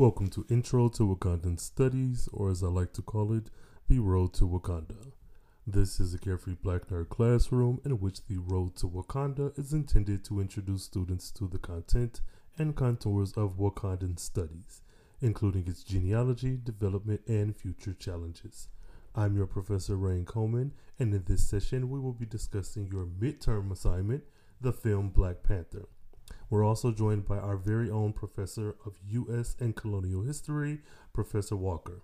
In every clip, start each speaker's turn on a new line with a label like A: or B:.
A: Welcome to Intro to Wakandan Studies, or as I like to call it, The Road to Wakanda. This is a carefree black nerd classroom in which the Road to Wakanda is intended to introduce students to the content and contours of Wakandan studies, including its genealogy, development, and future challenges. I'm your Professor Rain Coleman, and in this session, we will be discussing your midterm assignment, the film Black Panther. We're also joined by our very own professor of U.S. and colonial history, Professor Walker.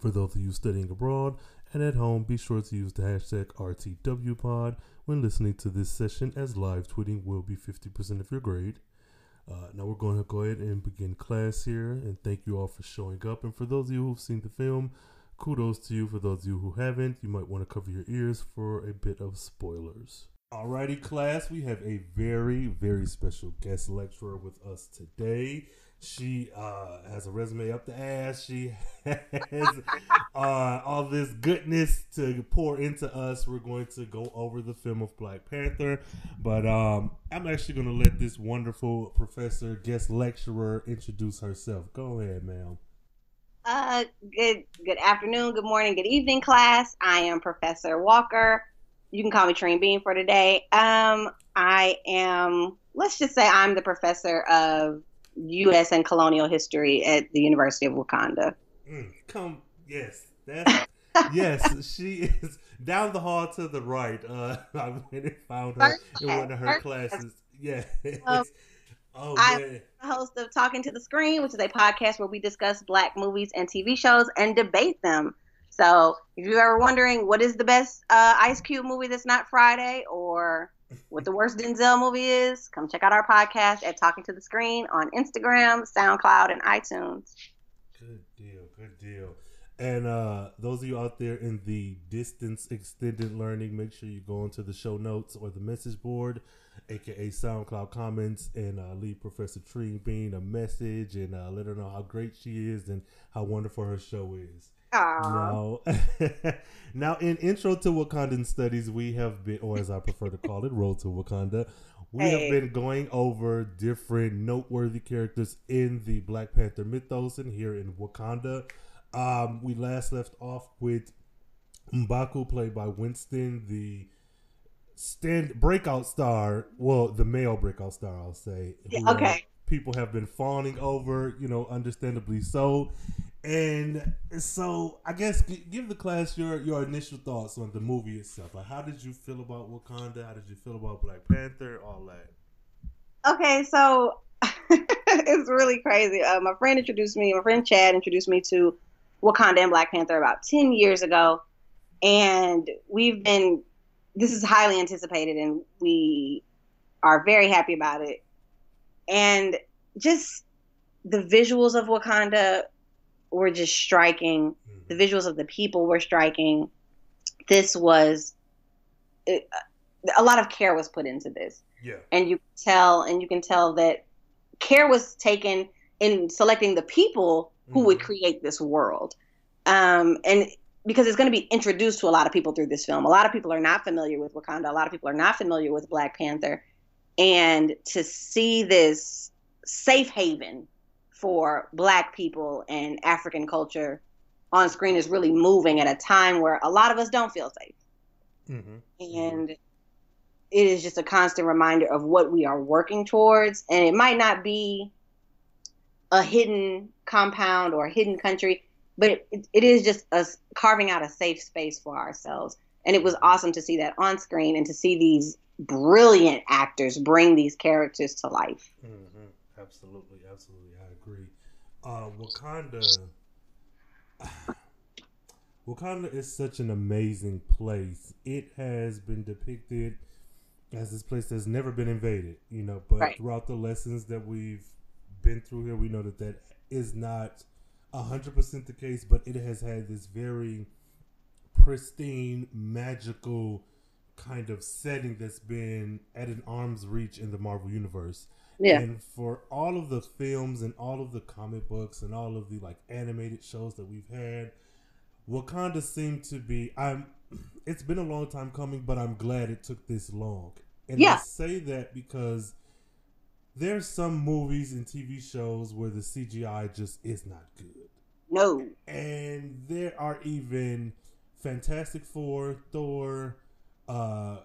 A: For those of you studying abroad and at home, be sure to use the hashtag RTWPod when listening to this session, as live tweeting will be 50% of your grade. Uh, now we're going to go ahead and begin class here, and thank you all for showing up. And for those of you who've seen the film, kudos to you. For those of you who haven't, you might want to cover your ears for a bit of spoilers. Alrighty, class, we have a very, very special guest lecturer with us today. She uh, has a resume up the ass. She has uh, all this goodness to pour into us. We're going to go over the film of Black Panther, but um, I'm actually going to let this wonderful professor, guest lecturer, introduce herself. Go ahead, ma'am.
B: Uh, good good afternoon, good morning, good evening, class. I am Professor Walker you can call me Trine Bean for today. Um, I am, let's just say I'm the professor of U.S. and colonial history at the University of Wakanda.
A: Mm, come, yes, that's, yes, she is down the hall to the right. Uh, I went and found her in one of her classes. Yes. Um,
B: oh, I'm the host of Talking to the Screen, which is a podcast where we discuss black movies and TV shows and debate them. So if you're ever wondering what is the best uh, Ice Cube movie that's not Friday, or what the worst Denzel movie is, come check out our podcast at Talking to the Screen on Instagram, SoundCloud, and iTunes.
A: Good deal. Good deal. And uh, those of you out there in the distance extended learning, make sure you go into the show notes or the message board, aka SoundCloud comments, and uh, leave Professor Trine Bean a message and uh, let her know how great she is and how wonderful her show is. Now, now in intro to Wakandan studies, we have been, or as I prefer to call it, Road to Wakanda. We hey. have been going over different noteworthy characters in the Black Panther mythos and here in Wakanda. Um, we last left off with Mbaku, played by Winston, the stand breakout star. Well, the male breakout star, I'll say.
B: Yeah, okay.
A: People have been fawning over, you know, understandably so. And so, I guess give the class your your initial thoughts on the movie itself. Like, how did you feel about Wakanda? How did you feel about Black Panther? All that.
B: Okay, so it's really crazy. Uh, my friend introduced me. My friend Chad introduced me to Wakanda and Black Panther about ten years ago, and we've been. This is highly anticipated, and we are very happy about it. And just the visuals of Wakanda were just striking. Mm-hmm. The visuals of the people were striking. This was it, a lot of care was put into this.
A: Yeah.
B: And you tell and you can tell that care was taken in selecting the people who mm-hmm. would create this world. Um, and because it's going to be introduced to a lot of people through this film. A lot of people are not familiar with Wakanda. A lot of people are not familiar with Black Panther. And to see this safe haven for black people and African culture on screen is really moving at a time where a lot of us don't feel safe. Mm-hmm. And it is just a constant reminder of what we are working towards. And it might not be a hidden compound or a hidden country, but it, it is just us carving out a safe space for ourselves. And it was awesome to see that on screen and to see these brilliant actors bring these characters to life.
A: Mm-hmm. Absolutely, absolutely I agree. Uh, Wakanda. Wakanda is such an amazing place. It has been depicted as this place that's never been invaded, you know. But right. throughout the lessons that we've been through here, we know that that is not hundred percent the case. But it has had this very pristine, magical kind of setting that's been at an arm's reach in the Marvel universe. Yeah. And for all of the films and all of the comic books and all of the like animated shows that we've had, Wakanda seemed to be I'm it's been a long time coming, but I'm glad it took this long. And yeah. I say that because there's some movies and TV shows where the CGI just is not good.
B: No.
A: And there are even Fantastic Four, Thor, uh,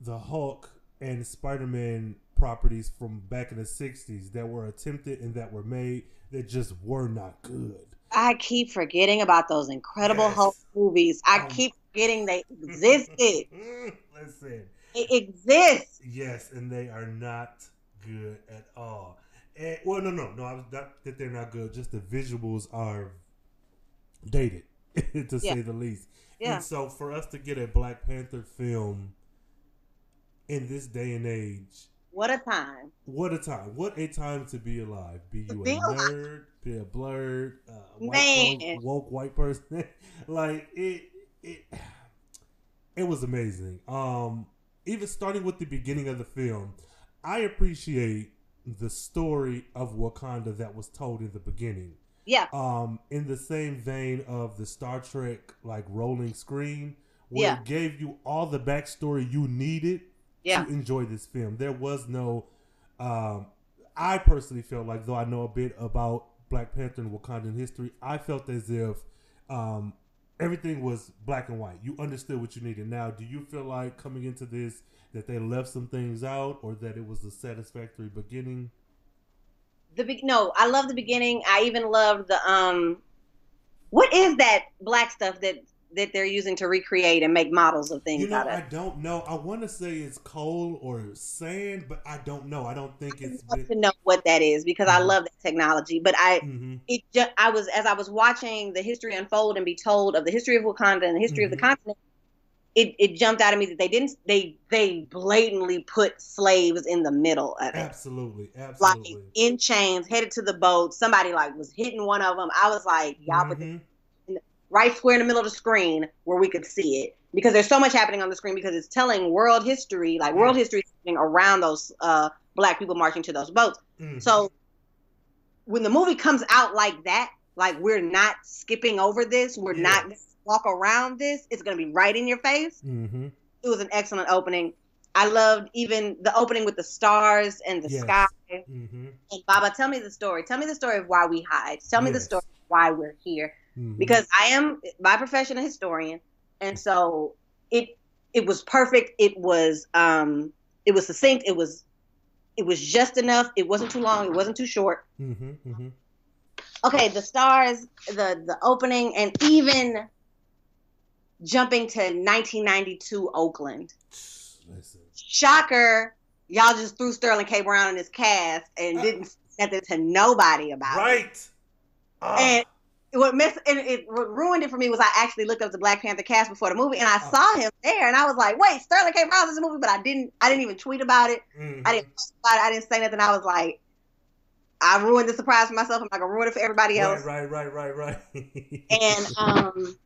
A: the Hulk, and Spider Man properties from back in the 60s that were attempted and that were made that just were not good.
B: I keep forgetting about those Incredible
A: Yes.
B: Hulk movies. I
A: Um,
B: keep forgetting they existed.
A: Listen,
B: it exists.
A: yes, and they are not good at all. And, well, no, no, no. I was not that they're not good. Just the visuals are dated, to say the least.
B: Yeah.
A: And so, for us to get a Black Panther film in this day and age,
B: What a time.
A: what a time! What a time to be alive. Be you a
B: alive.
A: nerd, be a blurred, uh, white, woke, woke white person. like it, it, it was amazing. Um, even starting with the beginning of the film, I appreciate the story of Wakanda that was told in the beginning.
B: Yeah.
A: Um, in the same vein of the Star Trek like rolling screen, where
B: Yeah.
A: it gave you all the backstory you needed
B: Yeah.
A: to enjoy this film. There was no. Um, I personally felt like, though I know a bit about Black Panther and Wakandan history, I felt as if um, everything was black and white. You understood what you needed. Now, do you feel like coming into this that they left some things out, or that it was a satisfactory beginning?
B: The be- no, I love the beginning. I even loved the um what is that black stuff that that they're using to recreate and make models of things
A: You know,
B: out of?
A: I don't know. I want to say it's coal or sand, but I don't know. I don't think it's.
B: I'd love to know what that is because I
A: Mhm.
B: love that technology. But I
A: hmm
B: it just I was as I was watching the history unfold and be told of the history of Wakanda and the history of the
A: Mhm.
B: continent, it, it jumped out at me that they didn't they they blatantly put slaves in the middle of it.
A: Absolutely,
B: Like
A: absolutely.
B: in chains, headed to the boat. Somebody like was hitting one of them. I was like, y'all put this. Right square in the middle of the screen where we could see it because there's so much happening on the screen because it's telling world history, like world history happening around those uh, black people marching to those boats.
A: Mhm.
B: So when the movie comes out like that, like we're not skipping over this, we're
A: Yeah.
B: not walk around this. It's gonna be right in your face.
A: Mhm.
B: It was an excellent opening. I loved even the opening with the stars and the
A: Yes.
B: sky.
A: Mm-hmm.
B: And Baba, tell me the story. Tell me the story of why we hide. Tell me the story of why we're here
A: Mm-hmm.
B: because I am by profession a historian, and so it it was perfect. It was um it was succinct. It was it was just enough. It wasn't too long. It wasn't too short.
A: Mm-hmm. Mm-hmm.
B: Okay, the stars, the the opening, and even jumping to 1992 Oakland.
A: Listen.
B: Shocker! Y'all just threw Sterling K. Brown in his cast and didn't say that to nobody about it.
A: Right. Ah,
B: And what mess and it what ruined it for me was I actually looked up the Black Panther cast before the movie and I
A: Oh.
B: saw him there and I was like, wait, Sterling K. Brown's in the movie, but I didn't I didn't even tweet about it.
A: mhm.
B: I didn't about it. I didn't say nothing. I was like, I ruined the surprise for myself. I'm not gonna ruin it for everybody else.
A: Right, right, right, right, right.
B: And um,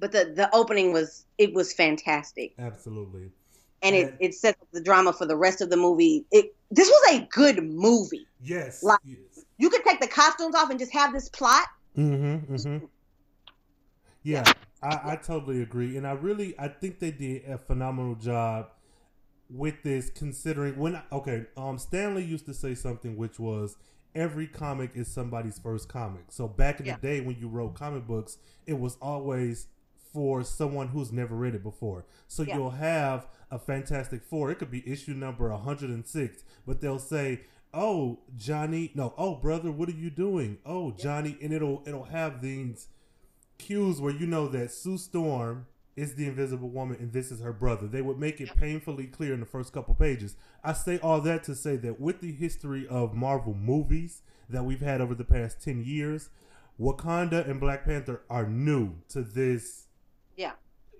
B: but the the opening was it was fantastic,
A: absolutely.
B: and it it sets up the drama for the rest of the movie. It this was a good movie.
A: Yes.
B: Like-
A: yes.
B: You could take the costumes off and just have this plot.
A: Mm-hmm. Mm-hmm. Yeah, I, I totally agree, and I really I think they did a phenomenal job with this. Considering when okay, um, Stan Lee used to say something which was every comic is somebody's first comic. So back in
B: Yeah.
A: the day when you wrote comic books, it was always for someone who's never read it before. So
B: Yeah.
A: you'll have a Fantastic Four. It could be issue number 106, but they'll say, "Oh, Johnny, no, oh brother, what are you doing? Oh, Johnny," and it'll it'll have these cues where you know that Sue Storm is the Invisible Woman and this is her brother. They would make it painfully clear in the first couple pages. I say all that to say that with the history of Marvel movies that we've had over the past 10 years, Wakanda and Black Panther are new to this
B: Yeah.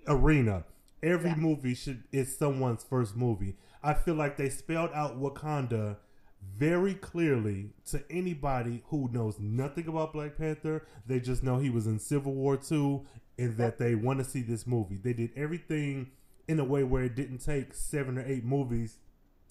A: arena. Every
B: Yeah.
A: movie should is someone's first movie. I feel like they spelled out Wakanda very clearly to anybody who knows nothing about Black Panther. They just know he was in Civil War 2 and that they want to see this movie. They did everything in a way where it didn't take seven or eight movies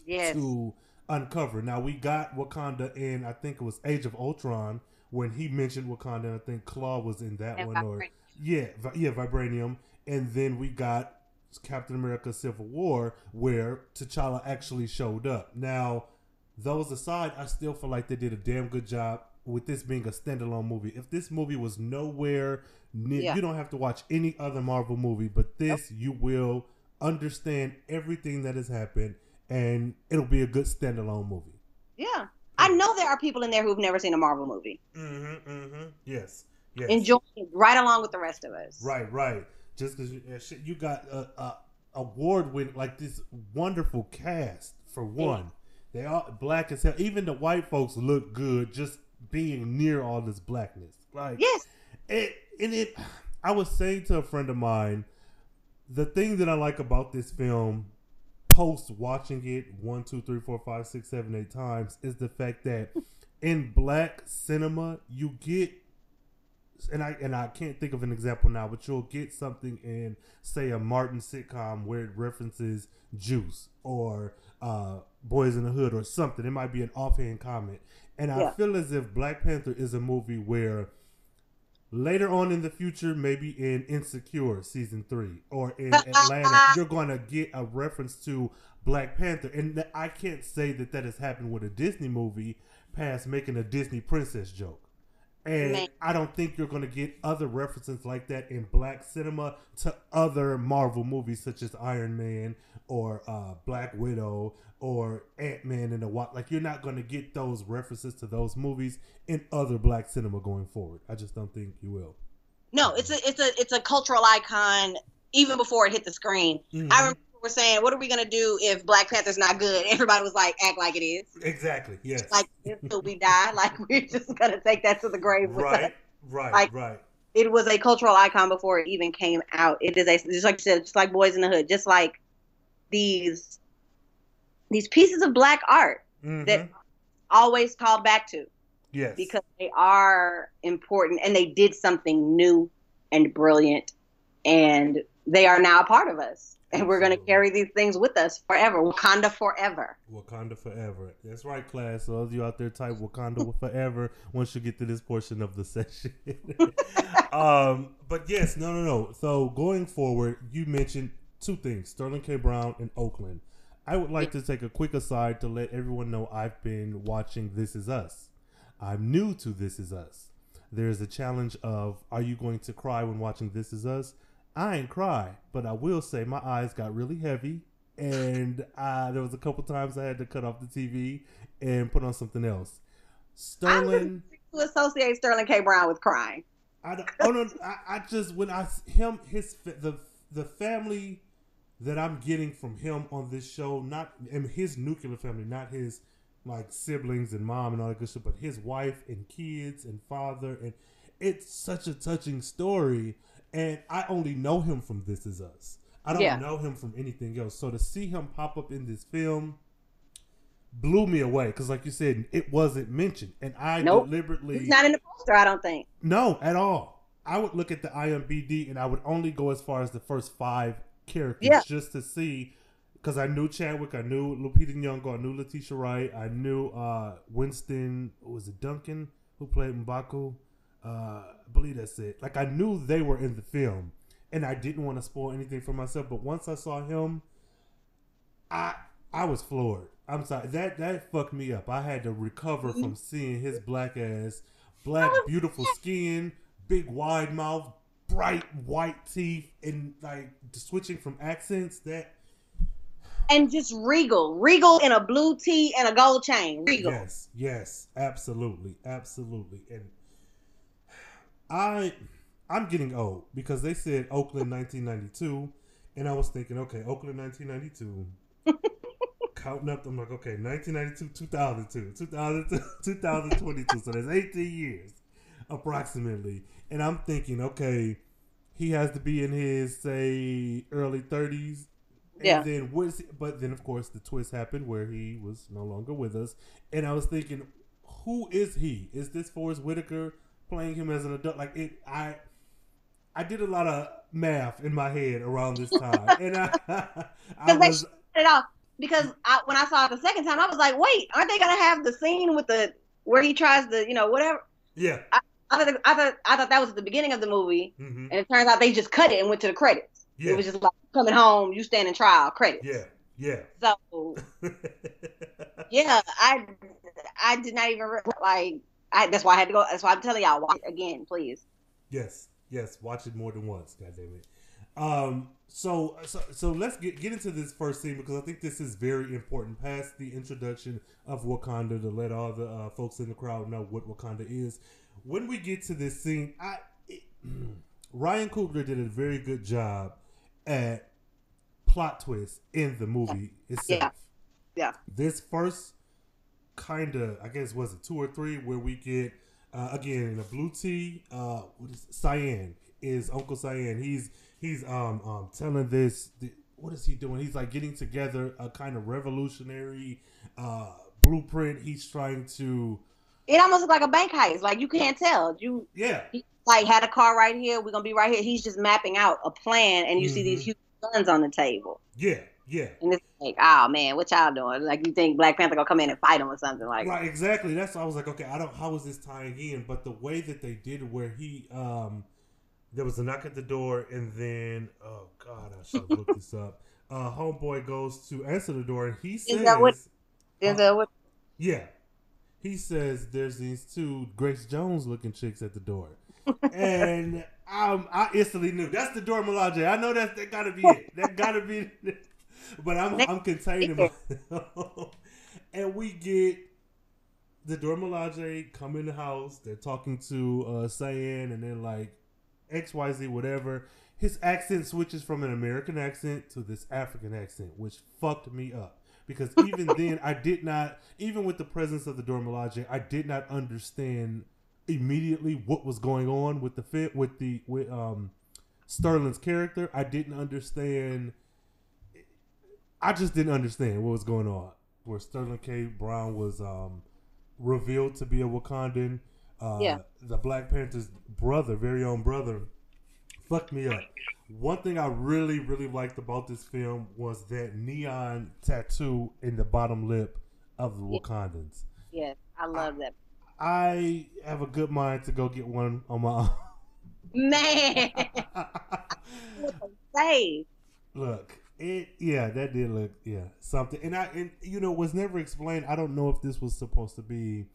B: Yes.
A: to uncover. Now we got Wakanda in I think it was Age of Ultron when he mentioned Wakanda. And I think Klaue was in that
B: And
A: one or yeah, vi- yeah, Vibranium. And then we got Captain America: Civil War where T'Challa actually showed up. Now those aside, I still feel like they did a damn good job with this being a standalone movie. If this movie was nowhere near,
B: Yeah.
A: you don't have to watch any other Marvel movie, but this you will understand everything that has happened, and it'll be a good standalone movie.
B: Yeah. I know there are people in there who've never seen a Marvel movie,
A: Mm-hmm. Mm-hmm. Yes. Yes.
B: enjoying it right along with the rest of us.
A: Right, right. Just because you, you got a, a award win like this wonderful cast for one. They are black as hell. Even the white folks look good just being near all this blackness. Like
B: Yes.
A: it and it I was saying to a friend of mine, the thing that I like about this film post watching it one, two, three, four, five, six, seven, eight times is the fact that in black cinema you get and I and I can't think of an example now, but you'll get something in say a Martin sitcom where it references Juice or uh, Boys in the Hood or something. It might be an offhand comment, and I
B: Yeah.
A: feel as if Black Panther is a movie where later on in the future, maybe in Insecure season three or in Atlanta, you're going to get a reference to Black Panther, and I can't say that that has happened with a Disney movie past making a Disney princess joke. And
B: Man.
A: I don't think you're going to get other references like that in black cinema to other Marvel movies such as Iron Man or uh, Black Widow or Ant Man and the Wasp. Like you're not going to get those references to those movies in other black cinema going forward. I just don't think you will.
B: No, it's a it's a it's a cultural icon even before it hit the screen.
A: Mhm.
B: I remember we're saying, what are we gonna do if Black Panther's not good? Everybody was like, act like it is.
A: Exactly. Yes.
B: Like until we die, like we're just gonna take that to the grave with us.
A: right. Right.
B: like-
A: right.
B: It was a cultural icon before it even came out. It is a just like you said, just like Boys in the Hood, just like these these pieces of black art
A: Mhm.
B: that always called back to
A: yes.
B: because they are important and they did something new and brilliant and they are now a part of us and we're going to carry these things with us forever wakanda forever
A: Wakanda forever. That's right, class. So those of you out there type Wakanda forever once you get to this portion of the session. um, but yes, no, no, no. So going forward, you mentioned two things: Sterling K. Brown and Oakland. I would like to take a quick aside to let everyone know I've been watching This Is Us. I'm new to This Is Us. There's a challenge of Are you going to cry when watching This Is Us? I ain't cry, but I will say my eyes got really heavy, and uh, there was a couple times I had to cut off the TV and put on something else. Sterling,
B: to associate sterling k brown with crying
A: I don't, oh no, I, I just when I him his the the family that I'm getting from him on this show, not and his nuclear family, not his like siblings and mom and all that good shit, but his wife and kids and father, and it's such a touching story. And I only know him from This Is Us. I don't
B: Yeah.
A: know him from anything else. So to see him pop up in this film blew me away because, like you said, it wasn't mentioned, and I
B: Nope.
A: deliberately
B: it's not in the poster i don't think
A: no, at all. I would look at the IMBD and I would only go as far as the first five characters
B: Yeah.
A: just to see. Because I knew Chadwick, I knew Lupita Nyong'o, I knew Letitia Wright, I knew uh, Winston. Was it Duncan who played Mbaku? Uh, I believe that's it. Like I knew they were in the film, and I didn't want to spoil anything for myself. But once I saw him, I I was floored. I'm sorry that that fucked me up. I had to recover from seeing his black ass, black beautiful skin, big wide mouth, bright white teeth, and like switching from accents. That
B: and just regal regal in a blue tee and a gold chain regal
A: yes, yes, absolutely, absolutely, and I I'm getting old because they said Oakland 1992, and I was thinking, okay, Oakland 1992. Counting up, I'm like, okay, 1992, 2002, 2002, 2022. so that's 18 years approximately. And I'm thinking, okay, he has to be in his, say, early 30s. And
B: Yeah.
A: then what's but then of course the twist happened where he was no longer with us. And I was thinking, who is he? Is this Forest Whitaker playing him as an adult? Like it I I did a lot of math in my head around this time. and I, I
B: they
A: was
B: it off. Because I, when I saw it the second time, I was like, wait, aren't they gonna have the scene with the where he tries to, you know, whatever?
A: yeah.
B: I thought, I thought, I thought that was at the beginning of the movie,
A: hmm
B: and it turns out they just cut it and went to the credits.
A: Yeah.
B: It was just like coming home, you stand in trial, credits.
A: Yeah. Yeah.
B: So yeah, I I did not even like. I, that's why I had to go. That's why I'm telling y'all watch it again, please.
A: Yes, yes, watch it more than once. God damn it. Um. So so so let's get get into this first scene because I think this is very important. Past the introduction of Wakanda to let all the uh, folks in the crowd know what Wakanda is. When we get to this scene, I it, Ryan Coogler did a very good job at plot twist in the movie itself.
B: Yeah. Yeah.
A: This first kind of, I guess, was it two or three where we get uh, again in a blue tea. Uh, what is? Cyan is Uncle Cyan. He's he's um um telling this. The, what is he doing? He's like getting together a kind of revolutionary uh blueprint. He's trying to.
B: It almost looked like a bank heist. Like you can't tell. You
A: Yeah.
B: he, like had a car right here. We're gonna be right here. He's just mapping out a plan, and you see these
A: Mhm.
B: huge guns on the table.
A: Yeah. Yeah.
B: And it's like, oh man, what y'all doing? Like you think Black Panther gonna come in and fight him or something like?
A: Right, exactly. That's why I was like, okay, I don't. How is this tying in? But the way that they did, where he, um, there was a knock at the door, and then, oh god, I should have looked this up. Uh, homeboy goes to answer the door, and he says,
B: that what- There's a what?
A: "Yeah." He says, "There's these two Grace Jones looking chicks at the door," and um, I instantly knew that's the Dora Milaje. I know that that gotta be it. That gotta be. But I'm I'm containing myself, and we get the Dora Milaje come in the house. They're talking to uh, Cyan, and then like X Y Z whatever. His accent switches from an American accent to this African accent, which fucked me up. Because even then, I did not, even with the presence of the Dora Milaje, I did not understand immediately what was going on with the fit with the with um Sterling's character. I didn't understand. I just didn't understand what was going on. Where Sterling K. Brown was um revealed to be a Wakandan. Uh,
B: Yeah.
A: The Black Panther's brother, very own brother, fucked me up. One thing I really, really liked about this film was that neon tattoo in the bottom lip of the. Wakandans.
B: Yes, I love that.
A: I have a good mind to go get one on my
B: Man,
A: own.
B: say
A: look, it yeah, that did look yeah something, and I and you know was never explained. I don't know if this was supposed to be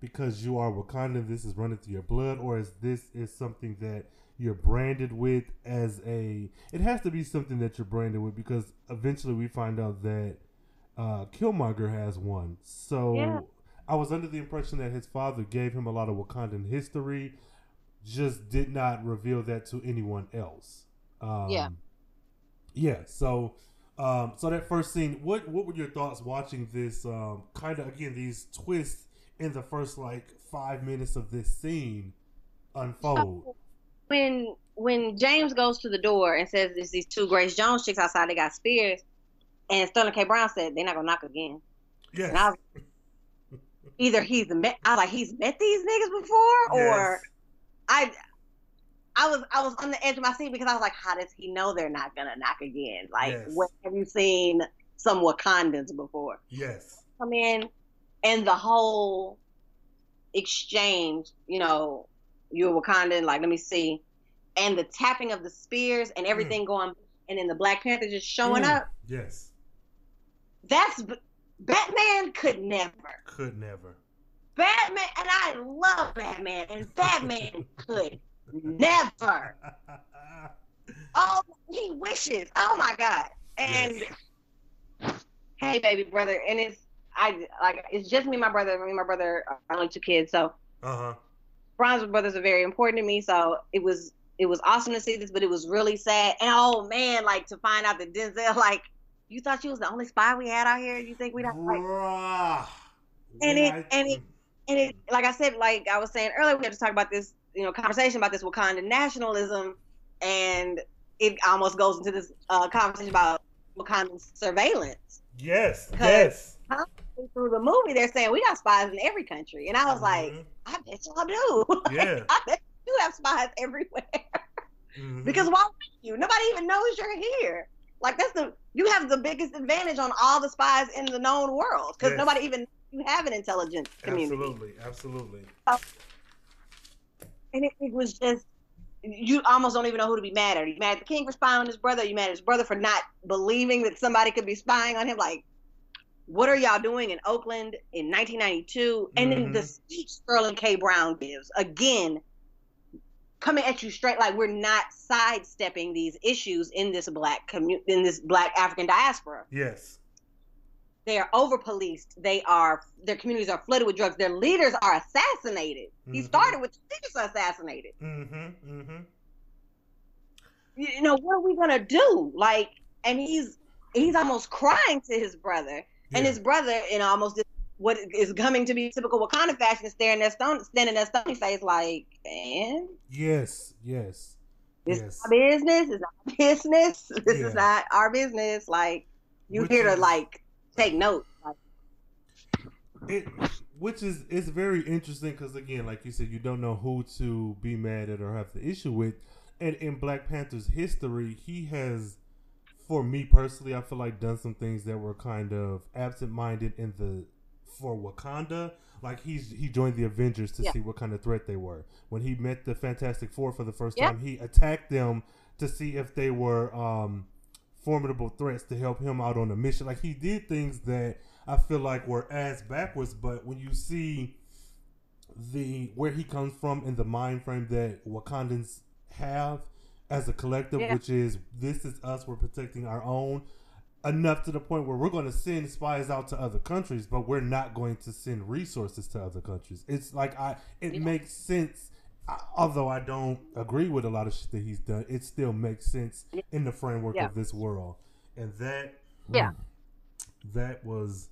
A: because you are Wakandan, this is running through your blood, or is this is something that you're branded with as a? It has to be something that you're branded with because eventually we find out that uh, Killmonger has one. So
B: Yeah.
A: I was under the impression that his father gave him a lot of Wakandan history, just did not reveal that to anyone else. Um,
B: Yeah.
A: Yeah. So, um, so that first scene, what what were your thoughts watching this? Um, kind of again these twists in the first like five minutes of this scene unfold.
B: when when James goes to the door and says there's these two Grace Jones chicks outside, they got spears, and Sterling K. Brown said they're not gonna knock again.
A: Yes.
B: And I was either he's met, I was like he's met these niggas before, or
A: Yes.
B: I I was I was on the edge of my seat because I was like, how does he know they're not gonna knock again? Like,
A: Yes.
B: when have you seen some Wakandans before?
A: Yes.
B: come in and the whole exchange, you know, you're Wakandan, like, let me see. And the tapping of the spears and everything going, and then the Black Panther just showing
A: Mm.
B: up.
A: Yes.
B: That's Batman could never.
A: Could never.
B: Batman, and I love Batman, and Batman could never. Oh, he wishes. Oh my God. And hey, baby brother, and it's I like it's just me, and my brother. Me and my brother are only two kids, so
A: Uh huh.
B: Bronze brothers are very important to me. So it was it was awesome to see this, but it was really sad. And oh man, like to find out that Denzel, like you thought you was the only spy we had out here. You think we don't like
A: Bruh.
B: And it-
A: I-
B: and it- and it like I said, like I was saying earlier, we had to talk about this, you know, conversation about this Wakanda nationalism, and it almost goes into this uh, conversation about Wakandan surveillance.
A: Yes. Yes.
B: Through the movie, they're saying we got spies in every country, and I was like,
A: Mhm.
B: I bet y'all do.
A: Yeah.
B: I bet you have spies everywhere.
A: Mhm.
B: Because why would you? Nobody even knows you're here. Like that's the you have the biggest advantage on all the spies in the known world because
A: Yes.
B: nobody even you have an intelligence community.
A: absolutely, absolutely.
B: And it, it was just you almost don't even know who to be mad at. Are you mad at the king for spying on his brother? Are you mad at his brother for not believing that somebody could be spying on him? Like, what are y'all doing in Oakland in 1992? And then the
A: Mhm.
B: speech Sterling K. Brown gives again, coming at you straight like we're not sidestepping these issues in this black community, in this black African diaspora.
A: Yes.
B: They are over policed. They are their communities are flooded with drugs. Their leaders are assassinated. He
A: Mhm.
B: started with leaders are assassinated.
A: Mm-hmm. Mm-hmm.
B: You know what are we gonna do? Like, and he's he's almost crying to his brother, and his brother in almost what is coming to be typical Wakanda fashion is staring that stone, standing that stony face, like, man,
A: Yes. Yes.
B: this
A: Yes.
B: is our business. It's not business. This
A: Yeah.
B: is not our business. Like, you
A: Which
B: here to
A: is-
B: like take note.
A: It which is it's very interesting because again like you said you don't know who to be mad at or have the issue with and in black panther's history he has for me personally i feel like done some things that were kind of absent-minded in the for wakanda like he's he joined the avengers to
B: Yeah.
A: see what kind of threat they were when he met the fantastic four for the first
B: Yeah.
A: time he attacked them to see if they were um formidable threats to help him out on a mission. Like he did things that I feel like were ass backwards, but when you see the where he comes from and the mind frame that Wakandans have as a collective,
B: Yeah.
A: which is this is us, we're protecting our own. Enough to the point where we're going to send spies out to other countries, but we're not going to send resources to other countries. It's like I, it
B: Yeah.
A: makes sense. I, although I don't agree with a lot of shit that he's done, it still makes sense in the framework
B: Yeah.
A: of this world, and that,
B: Yeah.
A: that was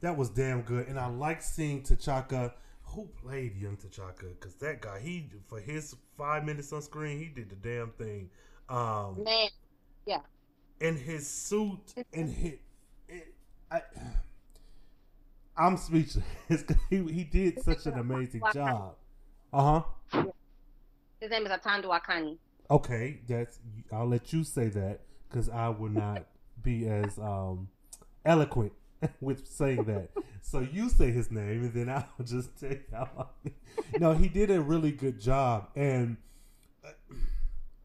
A: that was damn good. And I like seeing T'Chaka, who played young T'Chaka, because that guy, he for his five minutes on screen, he did the damn thing. Um,
B: man, yeah.
A: and his suit and his, it, I, I'm speechless. he, he did such an amazing job. Uh huh.
B: His name is Atandwa Kani.
A: Okay, that's I'll let you say that because I will not be as um eloquent with saying that. So you say his name, and then I'll just tell you. No, he did a really good job, and uh,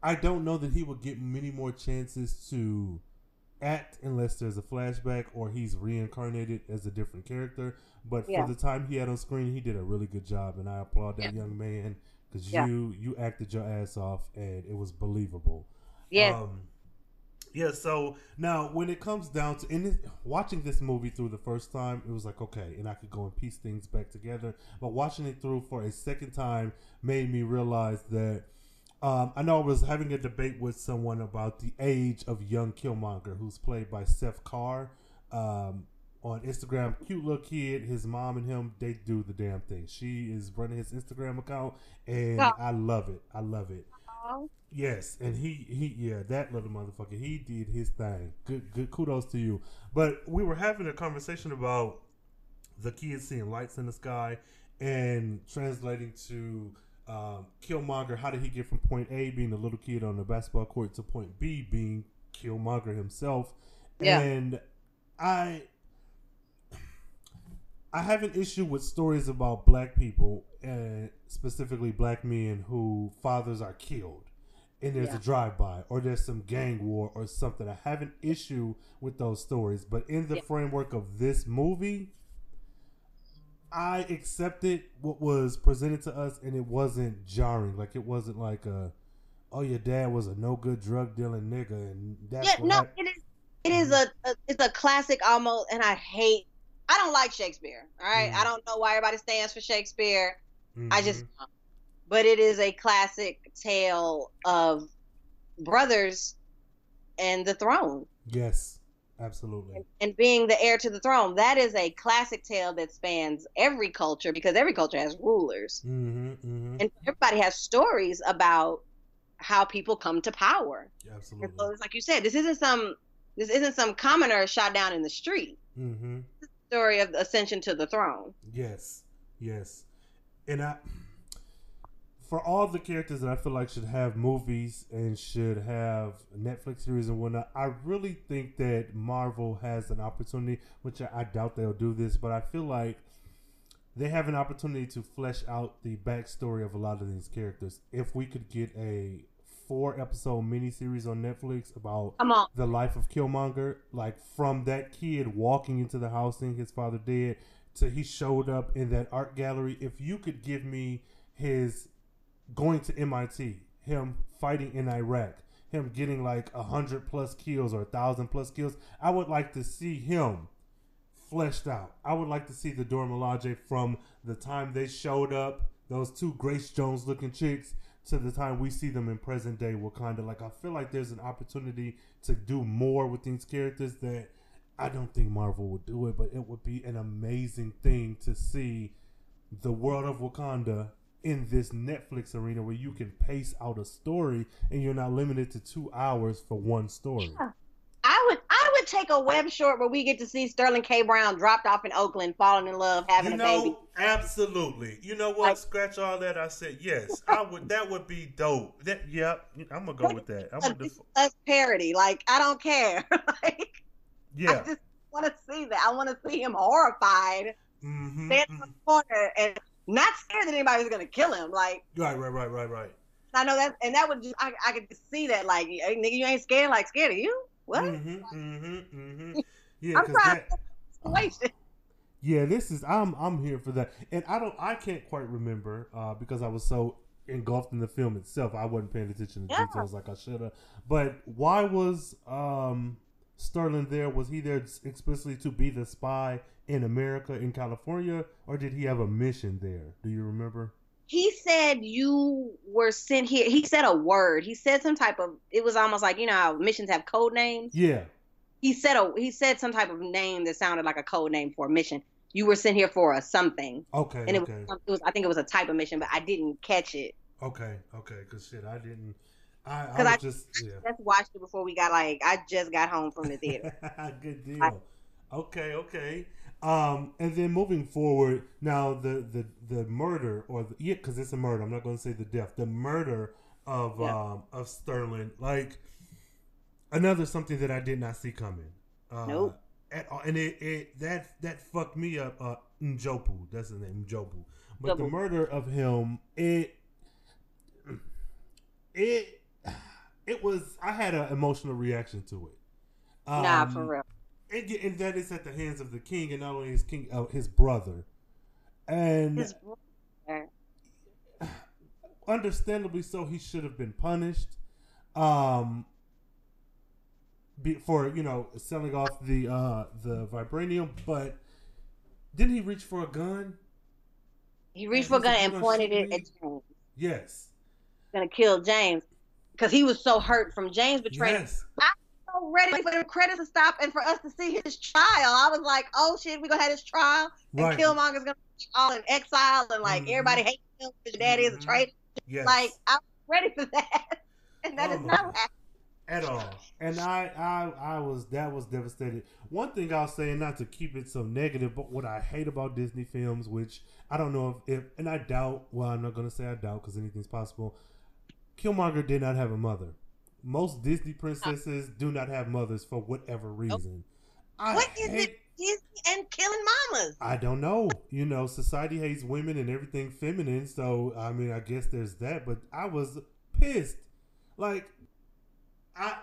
A: I don't know that he will get many more chances to act unless there's a flashback or he's reincarnated as a different character. But
B: Yeah.
A: for the time he had on screen, he did a really good job, and I applaud that
B: Yeah.
A: young man because
B: Yeah.
A: you you acted your ass off, and it was believable.
B: Yes,
A: Um, yeah. So now, when it comes down to in this, watching this movie through the first time, it was like okay, and I could go and piece things back together. But watching it through for a second time made me realize that. Um, I know I was having a debate with someone about the age of young Killmonger, who's played by Seth Carr um, on Instagram. Cute little kid. His mom and him, they do the damn thing. She is running his Instagram account, and
B: Yeah.
A: I love it. I love it.
B: Oh,
A: Yes, and he he yeah, that little motherfucker, he did his thing. Good good kudos to you. But we were having a conversation about the kids seeing lights in the sky and translating to um, Killmonger. How did he get from point A, being a little kid on the basketball court, to point B, being Killmonger himself?
B: Yeah.
A: And I I have an issue with stories about black people and specifically black men who fathers are killed and there's
B: Yeah.
A: a drive-by or there's some gang war or something. I have an issue with those stories, but in the
B: Yeah.
A: framework of this movie, I accepted what was presented to us, and it wasn't jarring. Like it wasn't like a, "Oh, your dad was a no good drug dealing nigga," and that's
B: yeah, no,
A: hap-
B: it is. It is mm-hmm. a, a it's a classic almost, and I hate. I don't like Shakespeare. All right,
A: Mm.
B: I don't know why everybody stands for Shakespeare. I just, but it is a classic tale of brothers and the throne
A: yes, absolutely.
B: and being the heir to the throne. That is a classic tale that spans every culture because every culture has rulers,
A: Mm-hmm, mm-hmm.
B: and everybody has stories about how people come to power. And
A: Absolutely.
B: so it's like you said, this isn't some this isn't some commoner shot down in the street.
A: Mm-hmm.
B: Story of the ascension to the throne.
A: Yes, yes, and I, for all the characters that I feel like should have movies and should have Netflix series and whatnot, I really think that Marvel has an opportunity, which I, I doubt they'll do this, but I feel like they have an opportunity to flesh out the backstory of a lot of these characters. If we could get a four episode miniseries on Netflix about
B: on.
A: the life of Killmonger, like from that kid walking into the house seeing his father dead to he showed up in that art gallery. If you could give me his going to MIT, him fighting in Iraq, him getting like a hundred plus kills or a thousand plus kills, I would like to see him fleshed out. I would like to see the Dora Milaje from the time they showed up, those two Grace Jones looking chicks, to the time we see them in present day Wakanda. Like I feel like there's an opportunity to do more with these characters that I don't think Marvel would do it, but it would be an amazing thing to see the world of Wakanda in this Netflix arena where you can pace out a story and you're not limited to two hours for one story.
B: Yeah. I would I would take a web short where we get to see Sterling K. Brown dropped off in Oakland, falling in love, having
A: you
B: a baby.
A: absolutely. You know what?
B: Like-
A: Scratch all that. I said yes. I would. That would be dope. That. Yep. I'm gonna go with that. I'm gonna. Def-
B: Us parody. Like I don't care. like
A: yeah.
B: I just want to see that. I want to see him horrified,
A: Mm-hmm.
B: standing in the corner, and not scared that anybody was gonna kill him. Like
A: Right. Right. Right. Right. Right.
B: I know that, and that would just I, I could see that. Like nigga, you ain't scared. Like scared of you? What?
A: Mm-hmm. Mm-hmm. Mm-hmm. Yeah.
B: I'm
A: 'cause
B: trying
A: that-. Yeah, this is I'm I'm here for that, and I don't I can't quite remember uh, because I was so engulfed in the film itself. I wasn't paying attention to
B: Yeah.
A: details like I should have. But why was um, Sterling there? Was he there explicitly to be the spy in America in California, or did he have a mission there? Do you remember?
B: He said you were sent here. He said a word. He said some type of. It was almost like you know how missions have code names.
A: Yeah.
B: He said a. He said some type of name that sounded like a code name for a mission. You were sent here for a something,
A: Okay.
B: and it
A: okay.
B: was, it was. I think it was a type of mission, but I didn't catch it.
A: Okay. Okay. Because shit, I didn't. I, I
B: 'Cause
A: was
B: I-
A: just yeah.
B: Just watched it before we got like. I just got home from the theater.
A: Good deal. Okay, okay. Um, and then moving forward, now the the the murder or the, yeah, because it's a murder. I'm not going to say the death. The murder of
B: Yeah.
A: um of Sterling, like another something that I did not see coming. Uh,
B: Nope.
A: At all, and it, it that that fucked me up. Uh, N'Jobu, that's his name, N'Jobu. But the murder of him, it it it was. I had an emotional reaction to it.
B: nah,
A: Um,
B: for real.
A: And, and that is at the hands of the king, and not only his king, uh, his brother, and
B: His,
A: understandably so, he should have been punished. Um, be, for you know selling off the uh the vibranium, but didn't he reach for a gun?
B: he reached for a gun and pointed it at James.
A: Yes,
B: Gonna kill James because he was so hurt from James betraying
A: yes,
B: so ready for the credits to stop and for us to see his trial. I was like, oh shit, we're gonna have his trial and
A: right.
B: Killmonger's gonna be all in exile and like
A: Mhm.
B: everybody hates him because your daddy is a
A: Mhm.
B: traitor.
A: Yes.
B: Like I was ready for that. And that
A: Oh
B: is not what happened.
A: at all. And I, I, I was that was devastated. One thing I'll say, not to keep it so negative, but what I hate about Disney films, which I don't know if, if and I doubt. Well, I'm not gonna say I doubt because anything's possible. Killmonger did not have a mother. Most Disney princesses uh, do not have mothers for whatever reason. I
B: What is
A: hate-
B: it Disney and killing mamas?
A: I don't know. You know, society hates women and everything feminine. So I mean, I guess there's that. But I was pissed. Like, I,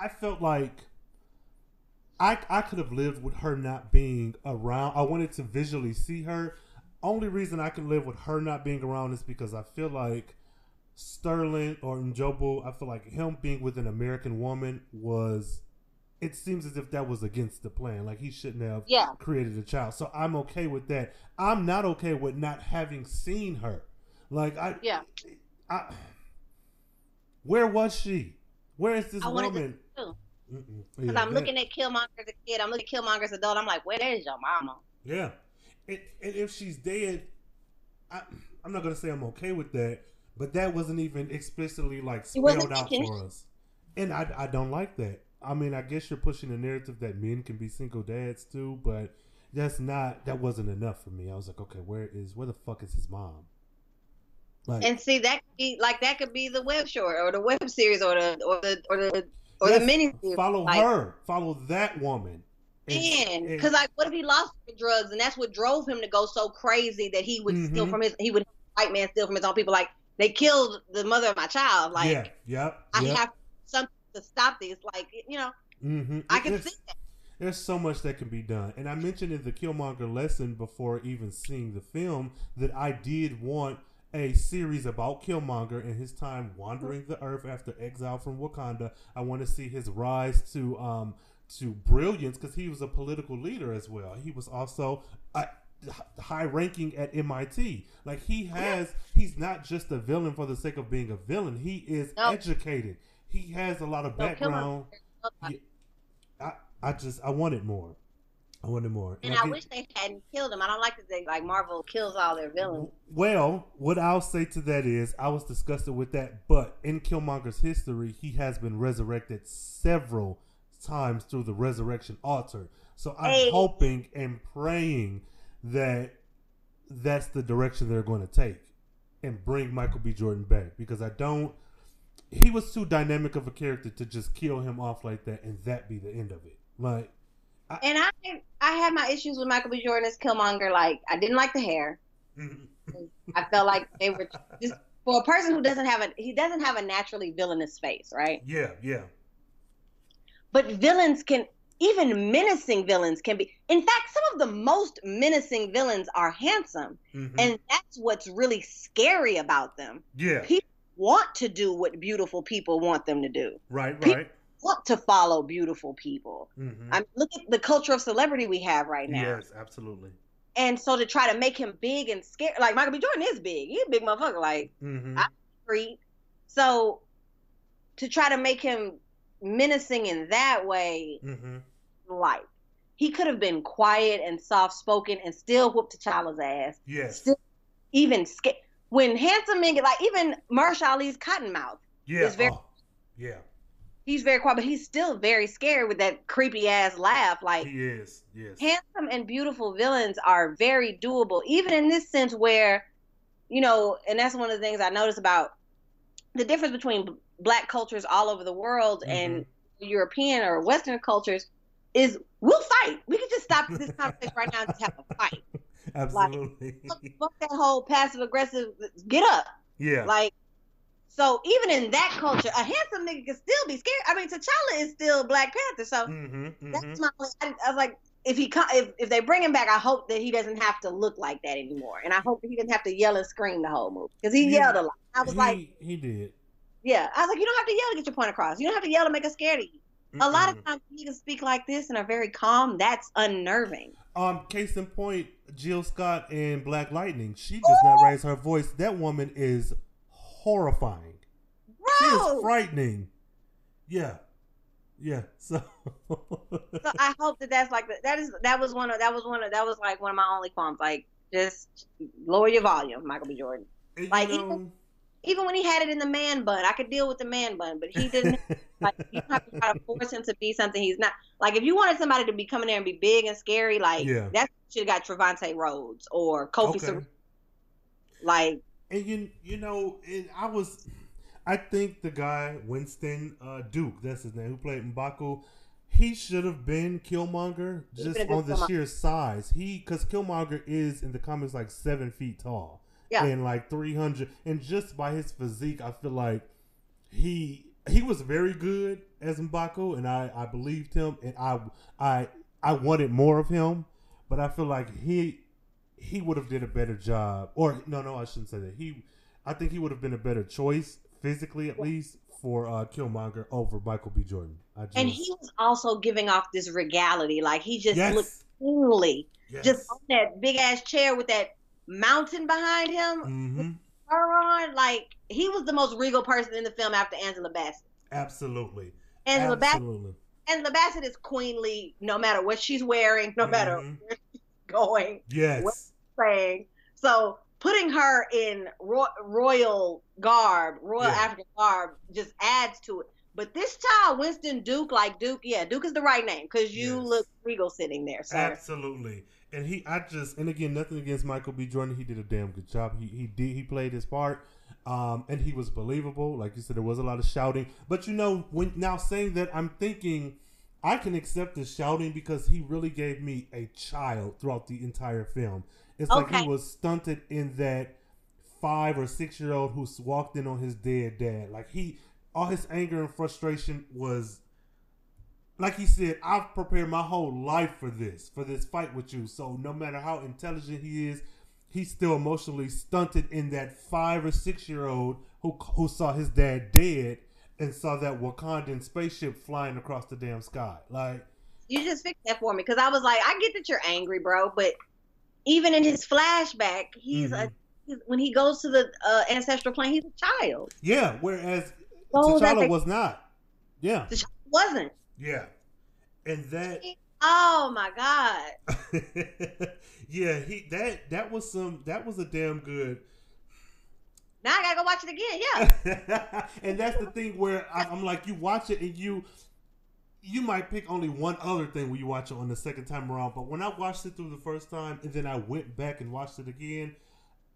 A: I felt like I I could have lived with her not being around. I wanted to visually see her. Only reason I can live with her not being around is because I feel like Sterling or N'Jobu. I feel like him being with an American woman was. It seems as if that was against the plan. Like he shouldn't have
B: Yeah.
A: created a child. So I'm okay with that. I'm not okay with not having seen her. Like I
B: Yeah.
A: I Where was she? Where is this
B: I
A: woman?
B: Because
A: Yeah,
B: I'm
A: that-
B: looking at Killmonger as a kid. I'm looking at Killmonger as an adult. I'm like, where is your mama?
A: Yeah. And, and if she's dead, I, I'm not gonna say I'm okay with that, but that wasn't even explicitly like spelled out for us, and I, I don't like that. I mean, I guess you're pushing the narrative that men can be single dads too, but that's not that wasn't enough for me. I was like, okay, where is where the fuck is his mom? Like,
B: And see, that could be like that could be the web short or the web series or the or the or the or
A: yes,
B: the mini
A: follow
B: like,
A: her, follow that woman.
B: And because like, what if he lost drugs, and that's what drove him to go so crazy that he would mm-hmm. steal from his he would white man steal from his own people. Like they killed the mother of my child. Like,
A: yeah, yep,
B: I
A: yep.
B: have something to stop this. Like, you know,
A: mm-hmm.
B: I can see that.
A: There's so much that can be done, and I mentioned in the Killmonger lesson before even seeing the film that I did want a series about Killmonger and his time wandering the earth after exile from Wakanda. I want to see his rise to um to brilliance because he was a political leader as well. He was also a high ranking at MIT. Like he has, he's not just a villain for the sake of being a villain. He is educated. He has a lot of background. Yeah, I I just I wanted more. I wanted more.
B: And, and I, I wish they hadn't killed him. I don't like that they like Marvel kills all their villains.
A: Well, what I'll say to that is I was disgusted with that, but in Killmonger's history, he has been resurrected several times through the resurrection altar. So I'm hey. hoping and praying that that's the direction they're going to take and bring Michael B. Jordan back because I don't. He was too dynamic of a character to just kill him off like that and that be the end of it. Like,
B: I, and I I had my issues with Michael B. Jordan as Killmonger. Like, I didn't like the hair. Mm-hmm. I felt like they were just for a person who doesn't have a he doesn't have a naturally villainous face, right?
A: Yeah, yeah.
B: But villains can even menacing villains can be in fact some of the most menacing villains are handsome. Mm-hmm. and that's what's really scary about them.
A: Yeah.
B: People want to do what beautiful people want them to do.
A: Right
B: people
A: right.
B: want to follow beautiful people. Mm-hmm. i mean look at the culture of celebrity we have right now.
A: Yes absolutely.
B: And so to try to make him big and scary like michael b. Jordan is big. He's a big motherfucker like mm-hmm. i'm free so to try to make him menacing in that way, mm-hmm. like he could have been quiet and soft spoken and still whooped T'Challa's ass.
A: Yes.
B: Still, even scared. When handsome men get like even Mahershala Ali's Cottonmouth.
A: Yeah. Is very, oh, yeah.
B: He's very quiet, but he's still very scared with that creepy ass laugh. Like
A: he is. Yes.
B: Handsome and beautiful villains are very doable, even in this sense where, you know, and that's one of the things I notice about the difference between black cultures all over the world mm-hmm. and European or Western cultures is we'll fight. We can just stop this conversation right now and just have a fight.
A: Absolutely.
B: Like, fuck, that whole passive aggressive. Get up.
A: Yeah.
B: Like, so even in that culture, a handsome nigga can still be scared. I mean, T'Challa is still Black Panther, so mm-hmm, mm-hmm. that's my. I, I was like, if he if if they bring him back, I hope that he doesn't have to look like that anymore, and I hope that he doesn't have to yell and scream the whole movie because he yelled a lot. I was
A: he,
B: like,
A: he did.
B: Yeah, I was like, you don't have to yell to get your point across. You don't have to yell to make us scared of you. Mm-mm. A lot of times, you can speak like this and are very calm. That's unnerving.
A: Um, case in point, Jill Scott in Black Lightning. She does Ooh. not raise her voice. That woman is horrifying. Bro. She is frightening. Yeah, yeah. So.
B: so I hope that that's like that is that was one of that was one of that was like one of my only qualms. Like, just lower your volume, Michael B. Jordan.
A: And,
B: like
A: know,
B: even even when he had it in the man bun, I could deal with the man bun, but he didn't. like you have to try to force him to be something he's not. Like if you wanted somebody to be coming there and be big and scary, like yeah. that should have got Trevante Rhodes or Kofi. Okay. like
A: and you you know, and I was, I think the guy Winston uh, Duke, that's his name, who played Mbaku. He should have been Killmonger just on the Killmonger. sheer size. He because Killmonger is in the comics like seven feet tall
B: yeah.
A: and like 300 and just by his physique i feel like he he was very good as Mbaku and I I believed him and I I I wanted more of him but I feel like he he would have did a better job or no no I shouldn't say that he I think he would have been a better choice physically at least for uh, Killmonger over Michael B. Jordan.
B: Just, and he was also giving off this regality, like he just yes. looked kingly, yes. just on that big ass chair with that mountain behind him. Mm-hmm. Her on, like he was the most regal person in the film after Angela Bassett.
A: Absolutely.
B: Angela Absolutely. Bassett. Angela Bassett is queenly, no matter what she's wearing, no mm-hmm. matter where she's going.
A: Yes.
B: What she's saying. So putting her in ro- royal garb, royal yeah. African garb, just adds to it. But this child, Winston Duke, like Duke, yeah, Duke is the right name because you yes. look regal sitting there, sir.
A: Absolutely and he, I just, and again, nothing against Michael B. Jordan. He did a damn good job. He he did he played his part, um, and he was believable. Like you said, there was a lot of shouting, but you know, when now saying that, I'm thinking, I can accept the shouting because he really gave me a child throughout the entire film. It's like he was stunted in that five or six year old who walked in on his dead dad. Like he, all his anger and frustration was, like he said, I've prepared my whole life for this, for this fight with you. So no matter how intelligent he is, he's still emotionally stunted in that five or six year old who who saw his dad dead and saw that Wakandan spaceship flying across the damn sky. Like,
B: You just fixed that for me because I was like, I get that you're angry, bro, but even in his flashback, he's a
A: Mhm.
B: he's, when he goes to the uh, ancestral plane, he's a child.
A: yeah. Whereas
B: Oh,
A: T'Challa was not. Yeah,
B: child wasn't.
A: Yeah, and that.
B: Oh my god.
A: yeah, he that that was some that was a damn good.
B: Now I gotta go watch it again. Yeah.
A: and that's the thing where I, I'm like, you watch it and you you might pick only one other thing when you watch it on the second time around. But when I watched it through the first time and then I went back and watched it again,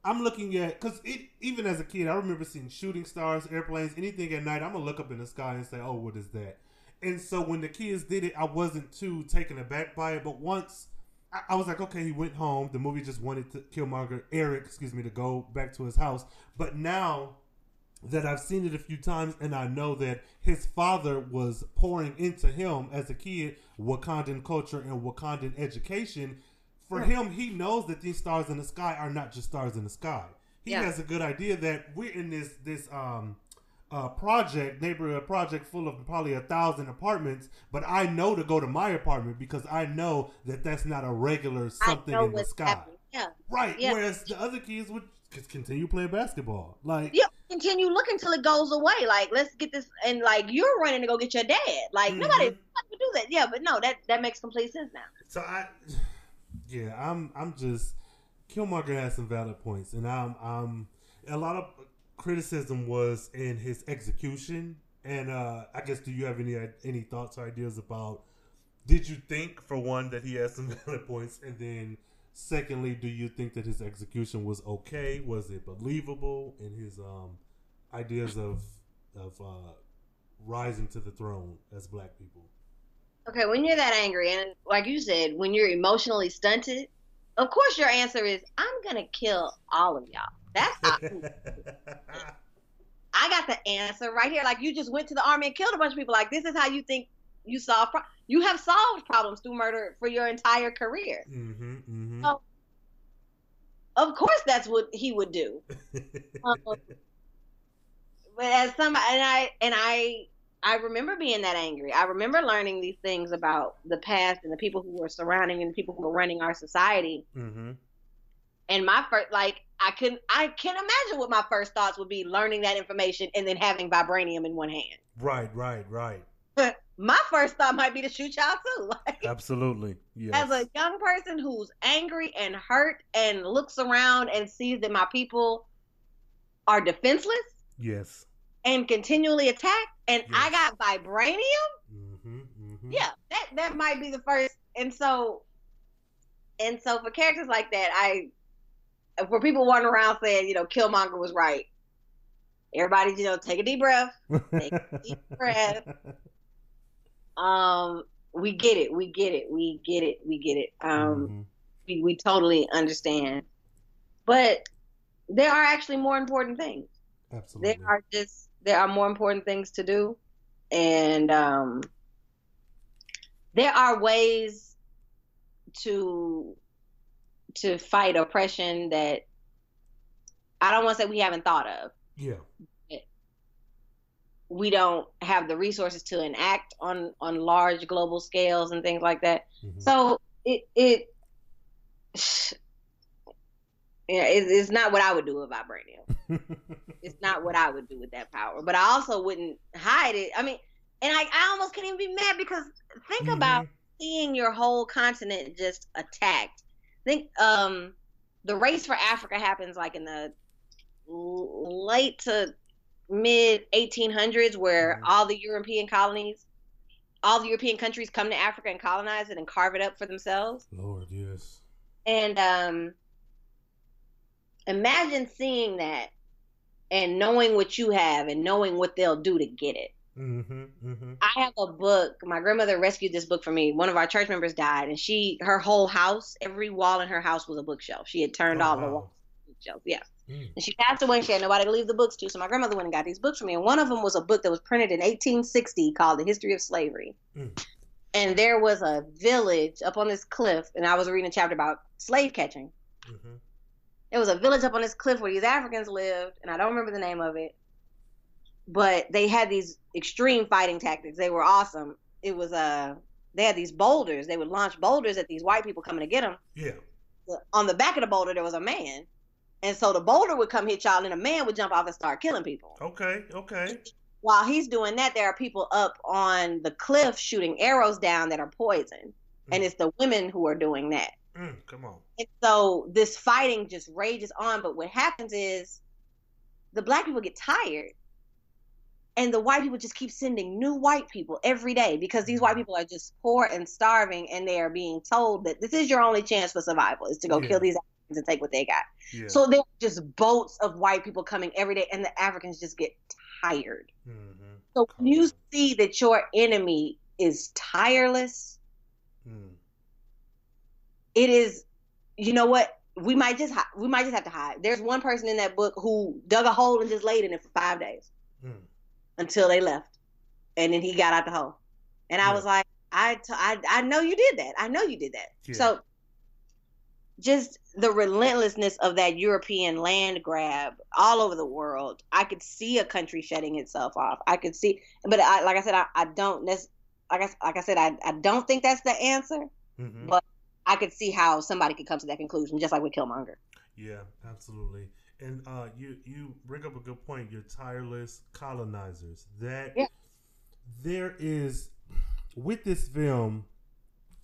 A: I'm looking at because it even as a kid, I remember seeing shooting stars, airplanes, anything at night. I'm gonna look up in the sky and say, "Oh, what is that?" And so when the kids did it, I wasn't too taken aback by it. But once I, I was like, okay, he went home. The movie just wanted to Killmonger, Eric, excuse me, to go back to his house. But now that I've seen it a few times and I know that his father was pouring into him as a kid Wakandan culture and Wakandan education. For him, he knows that these stars in the sky are not just stars in the sky. He
B: Yeah.
A: has a good idea that we're in this this um uh, project neighborhood project full of probably a thousand apartments, but I know to go to my apartment because I know that that's not a regular something
B: I know
A: in the sky.
B: happening. Yeah.
A: Right.
B: Yeah.
A: Whereas the other kids would just continue playing basketball. Like
B: Yeah, continue looking till it goes away. Like, let's get this, and like you're running to go get your dad. Like nobody,
A: Mhm.
B: nobody would do that. Yeah, but no, that that makes complete sense now.
A: So I, yeah, I'm I'm just Killmonger has some valid points, and I'm I'm a lot of criticism was in his execution, and uh I guess do you have any any thoughts or ideas about? Did you think for one that he has some valid points, and then secondly, do you think that his execution was okay? Was it believable in his um ideas of of uh rising to the throne as black people?
B: Okay, when you're that angry, and like you said, when you're emotionally stunted, of course your answer is, I'm gonna kill all of y'all. That's how, I got the answer right here. Like you just went to the army and killed a bunch of people. Like this is how you think you solve. Pro- you have solved problems through murder for your entire career.
A: mm-hmm, mm-hmm.
B: Oh. Of course, that's what he would do. Um, but as somebody, and I and I I remember being that angry. I remember learning these things about the past and the people who were surrounding and the people who were running our society.
A: mm-hmm.
B: And my first, like, I can I can imagine what my first thoughts would be learning that information and then having vibranium in one hand.
A: Right, right, right.
B: My first thought might be to shoot y'all too. Like,
A: Absolutely. Yes.
B: as a young person who's angry and hurt and looks around and sees that my people are defenseless
A: yes.
B: and continually attacked, and I got vibranium.
A: Mm-hmm, mm-hmm.
B: Yeah, that that might be the first. And so, and so for characters like that, I for people wandering around saying, you know, Killmonger was right. Everybody, you know, take a deep breath. Take a deep breath. Um, we get it. We get it. We get it. We get it. Um,
A: Mhm.
B: we, we totally understand. But there are actually more important things.
A: Absolutely.
B: There are just there are more important things to do, and um, there are ways to to fight oppression that I don't want to say we haven't thought of.
A: yeah.
B: We don't have the resources to enact on on large global scales and things like that.
A: Mhm.
B: So it it yeah, it, it's not what I would do with vibranium. It's not what I would do with that power. But I also wouldn't hide it. I mean, and I, I almost can't even be mad because think
A: Mhm.
B: about seeing your whole continent just attacked. Think um the race for Africa happens like in the late to mid 1800s where
A: Mhm.
B: all the European colonies all the European countries come to Africa and colonize it and carve it up for themselves.
A: Lord, yes.
B: And um, imagine seeing that and knowing what you have and knowing what they'll do to get it.
A: Mm-hmm, mm-hmm.
B: I have a book. My grandmother rescued this book for me. One of our church members died, and she, her whole house, every wall in her house was a bookshelf. She had turned
A: Oh,
B: all the
A: wow.
B: walls into bookshelves. Yeah.
A: Mm.
B: And she passed away. She had nobody to leave the books to. So my grandmother went and got these books for me. And one of them was a book that was printed in 1860 called The History of Slavery.
A: Mm.
B: And there was a village up on this cliff, and I was reading a chapter about slave catching.
A: Mm-hmm.
B: There was a village up on this cliff where these Africans lived, and I don't remember the name of it. But they had these extreme fighting tactics. They were awesome. It was uh they had these boulders. They would launch boulders at these white people coming to get them.
A: Yeah.
B: On the back of the boulder there was a man. And so the boulder would come hit y'all and a man would jump off and start killing people.
A: Okay. Okay.
B: While he's doing that, there are people up on the cliff shooting arrows down that are poison. And
A: Mm.
B: it's the women who are doing that.
A: Mm, come on.
B: And so this fighting just rages on. But what happens is the black people get tired. And the white people just keep sending new white people every day because these white people are just poor and starving and they are being told that this is your only chance for survival is to go
A: Yeah.
B: kill these Africans and take what they got.
A: Yeah.
B: So there are just boats of white people coming every day and the Africans just get tired.
A: mm-hmm.
B: So when you see that your enemy is tireless,
A: Mm.
B: it is you know what we might just we might just have to hide there's one person in that book who dug a hole and just laid in it for five days
A: Mm.
B: Until they left and then he got out the hole and i
A: Yeah.
B: was like I, t- I i know you did that i know you did that
A: Yeah.
B: so just the relentlessness of that european land grab all over the world i could see a country shutting itself off i could see but I, like i said i, I don't nec- like I, like I said I, I don't think that's the answer
A: Mm-hmm.
B: But- I could see how somebody could come to that conclusion, just like with Killmonger.
A: Yeah, absolutely. And uh, you you bring up a good point. You're tireless colonizers. That
B: Yeah.
A: there is with this film.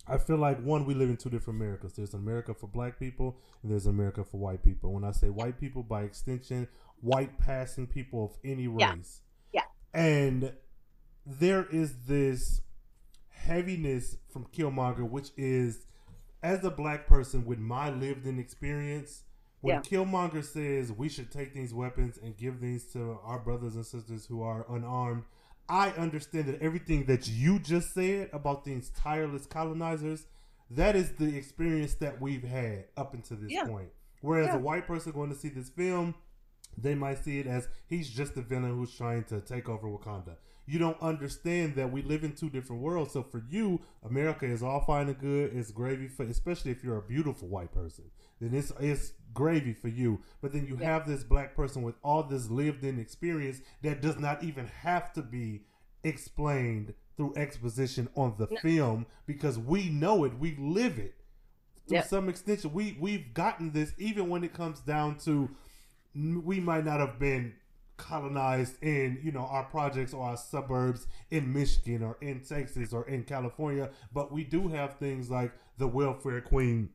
A: I feel like one, we live in two different Americas. There's America for black people, and there's America for white people. When I say white people, by extension, white passing people of any
B: Yeah.
A: race.
B: Yeah.
A: And there is this heaviness from Killmonger, which is as a black person with my lived in experience, when
B: Yeah.
A: Killmonger says we should take these weapons and give these to our brothers and sisters who are unarmed, I understand that everything that you just said about these tireless colonizers, that is the experience that we've had up until this
B: Yeah.
A: point. Whereas
B: Yeah.
A: a white person going to see this film, they might see it as he's just the villain who's trying to take over Wakanda. You don't understand that we live in two different worlds. So for you, America is all fine and good. It's gravy for, especially if you're a beautiful white person. Then it's it's gravy for you. But then you
B: Yeah.
A: have this black person with all this lived-in experience that does not even have to be explained through exposition on the
B: No.
A: film because we know it, we live it to
B: Yeah.
A: some extension. We we've gotten this even when it comes down to we might not have been colonized in you know our projects or our suburbs in Michigan or in Texas or in California, but we do have things like the welfare queen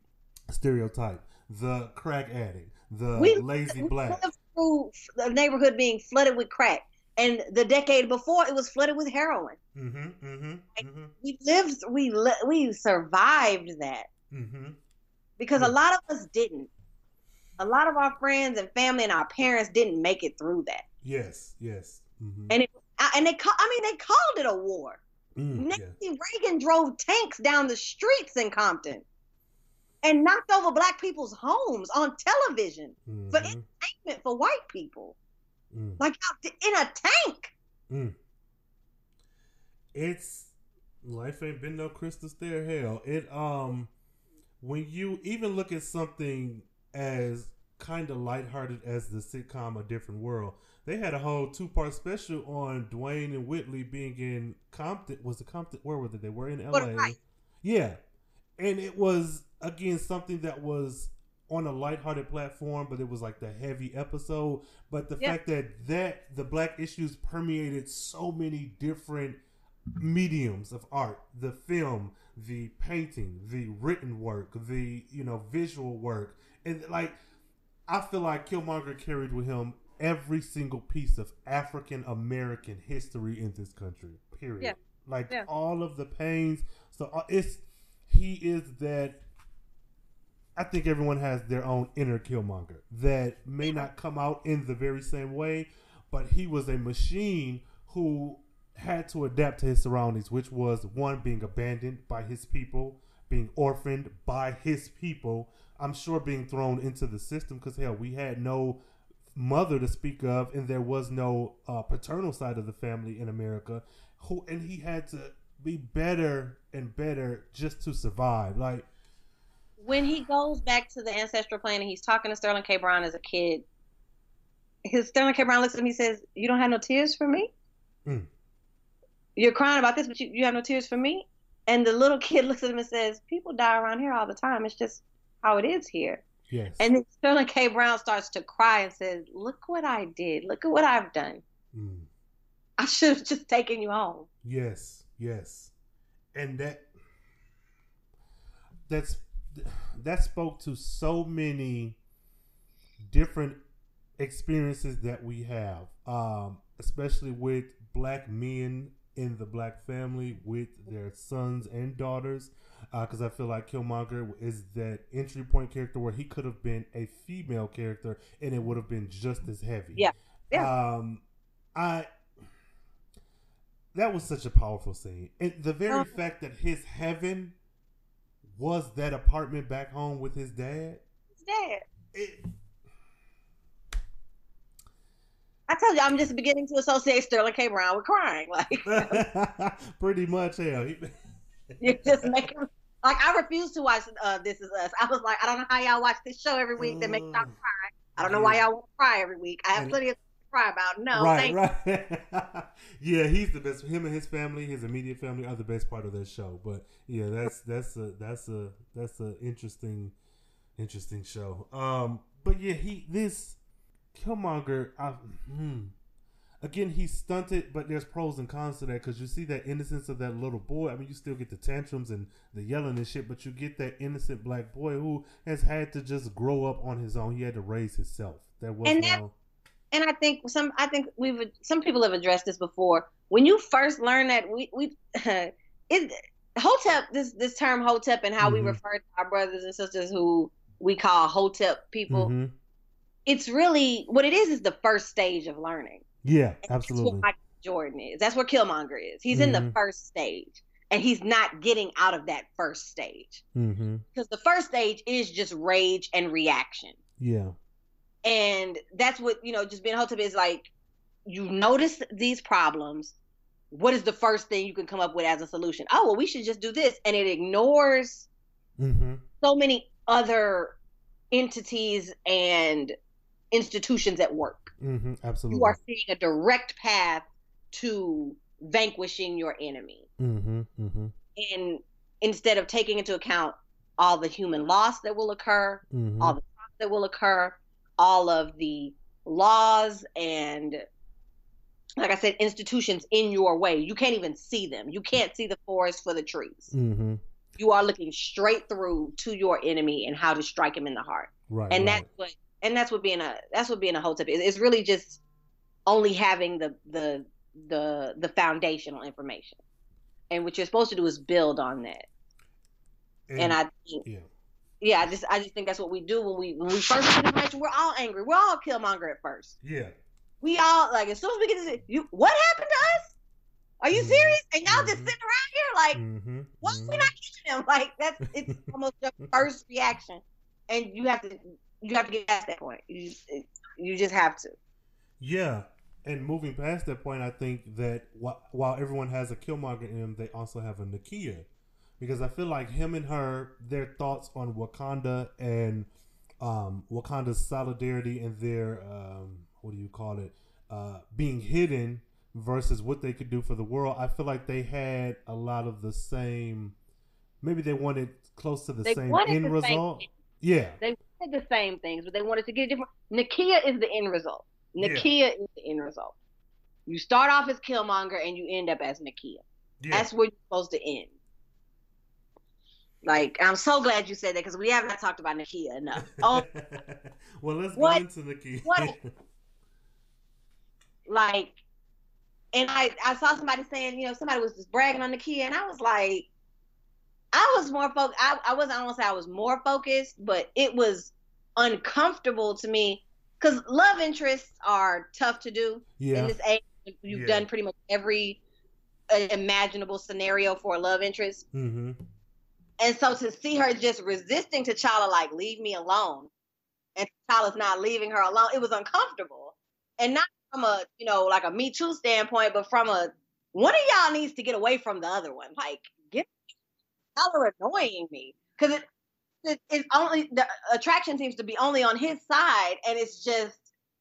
A: stereotype, the crack addict, the
B: We-
A: lazy
B: We
A: black.
B: lived through the neighborhood being flooded with crack, and the decade before it was flooded with heroin.
A: Mm-hmm. Mm-hmm. Mm-hmm.
B: We lived, we li- we survived that
A: Mm-hmm.
B: because
A: Yeah.
B: a lot of us didn't. A lot of our friends and family and our parents didn't make it through that,
A: Yes. Yes. Mm-hmm.
B: and it and they I mean they called it a war.
A: Mm, yeah.
B: Nancy Reagan drove tanks down the streets in Compton and knocked over black people's homes on television But
A: Mhm.
B: meant for white people,
A: Mm.
B: like in a tank.
A: Mm. It's life ain't been no crystal stair hell. It um when you even look at something as kind of lighthearted as the sitcom A Different World, they had a whole two part special on Dwayne and Whitley being in Compton. Was it Compton? Where were they? They were in LA.
B: Right.
A: Yeah, and it was again something that was on a lighthearted platform, but it was like the heavy episode. But the
B: Yeah.
A: fact that that the black issues permeated so many different mediums of art the film the painting the written work the you know visual work and like i feel like killmonger carried with him every single piece of african american history in this country period
B: Yeah.
A: like
B: Yeah.
A: all of the pains so uh, it's he is that I think everyone has their own inner Killmonger that may not come out in the very same way, but he was a machine who had to adapt to his surroundings, which was one being abandoned by his people, being orphaned by his people. I'm sure being thrown into the system because hell, we had no mother to speak of, and there was no uh, paternal side of the family in America. Who and he had to be better and better just to survive. Like
B: when he goes back to the ancestral plane and he's talking to Sterling K. Brown as a kid, his Sterling K. Brown looks at him. He says, "You don't have no tears for me. Mm. You're crying about this, but you, you have no tears for me." And the little kid looks at him and says, "People die around here all the time. It's just how it is here."
A: Yes.
B: And then Sterling K. Brown starts to cry and says, "Look what I did. Look at what I've done. Mm. I should have just taken you home."
A: Yes. Yes. And that that's that spoke to so many different experiences that we have, um, especially with black men in the black family with their sons and daughters. Because uh, I feel like Killmonger is that entry point character where he could have been a female character and it would have been just as heavy.
B: Yeah.
A: Yeah. Um, I that was such a powerful scene, and the very oh. fact that his heaven was that apartment back home with his dad.
B: His dad. It, I told you, I'm just beginning to associate Sterling K. Brown with crying. Like,
A: pretty much, hell.
B: you just make him like I refuse to watch uh, This Is Us. I was like, I don't know how y'all watch this show every week that makes y'all cry. I don't know why y'all want to cry every week. I have plenty of cry about. No, right,
A: right. yeah, he's the best. Him and his family, his immediate family, are the best part of that show. But yeah, that's that's a that's a that's a interesting interesting show. Um, but yeah, he this Killmonger. I, hmm. Again, he's stunted, but there's pros and cons to that because you see that innocence of that little boy. I mean, you still get the tantrums and the yelling and shit, but you get that innocent black boy who has had to just grow up on his own. He had to raise himself. That was
B: and that, and I think some I think we've some people have addressed this before. When you first learn that we we it hotep this this term hotep and how mm-hmm. we refer to our brothers and sisters who we call hotep people. Mm-hmm. It's really what it is is the first stage of learning.
A: Yeah, and absolutely.
B: That's Jordan is. That's where Killmonger is. He's mm-hmm. in the mm-hmm. first stage and he's not getting out of that first stage mm-hmm. because the first stage is just rage and reaction.
A: Yeah
B: and that's what you know just being hotep is like you notice these problems what is the first thing you can come up with as a solution? Oh well we should just do this. And it ignores mm-hmm. so many other entities and institutions at work.
A: Mm-hmm, absolutely.
B: You are seeing a direct path to vanquishing your enemy. Mm-hmm, mm-hmm. and instead of taking into account all the human loss that will occur mm-hmm. all the that will occur all of the laws and like I said, institutions in your way. You can't even see them. You can't see the forest for the trees. Mm-hmm. You are looking straight through to your enemy and how to strike him in the heart.
A: Right.
B: And
A: right.
B: that's what and that's what being a that's what being a hotep is. It's really just only having the the the the foundational information. And what you're supposed to do is build on that. And, and I think yeah yeah, I just I just think that's what we do when we when we first get information. We're all angry. We're all Killmonger at first.
A: Yeah.
B: We all like as soon as we get to you, what happened to us? Are you mm-hmm. serious? And y'all mm-hmm. just sitting around here like, mm-hmm. why mm-hmm. we not catching them? Like that's it's almost your first reaction, and you have to you have to get past that point. You you just have to.
A: Yeah, and moving past that point, I think that while everyone has a Killmonger in them, they also have a Nakia because I feel like him and her, their thoughts on Wakanda and um, Wakanda's solidarity and their um, what do you call it, uh, being hidden versus what they could do for the world. I feel like they had a lot of the same. Maybe they wanted close to the
B: they
A: same end the result. Same yeah,
B: they wanted the same things, but they wanted to get a different. Nakia is the end result. Nakia yeah. is the end result. You start off as Killmonger and you end up as Nakia. Yeah. That's where you're supposed to end. Like, I'm so glad you said that because we have not talked about Nakia enough. Oh,
A: well, let's what, go into Nakia. what,
B: like, and I, I saw somebody saying, you know, somebody was just bragging on Nakia, and I was like, I was more focused. I, I wasn't, I won't say I was more focused, but it was uncomfortable to me because love interests are tough to do
A: yeah.
B: in this age. You've yeah. done pretty much every an imaginable scenario for a love interest.
A: Mm-hmm.
B: And so to see her just resisting T'Challa, like, leave me alone, and T'Challa's not leaving her alone, it was uncomfortable. And not from a, you know, like a Me Too standpoint, but from a, one of y'all needs to get away from the other one. Like, get, y'all are annoying me. Because it, it, it's only, the attraction seems to be only on his side, and it's just,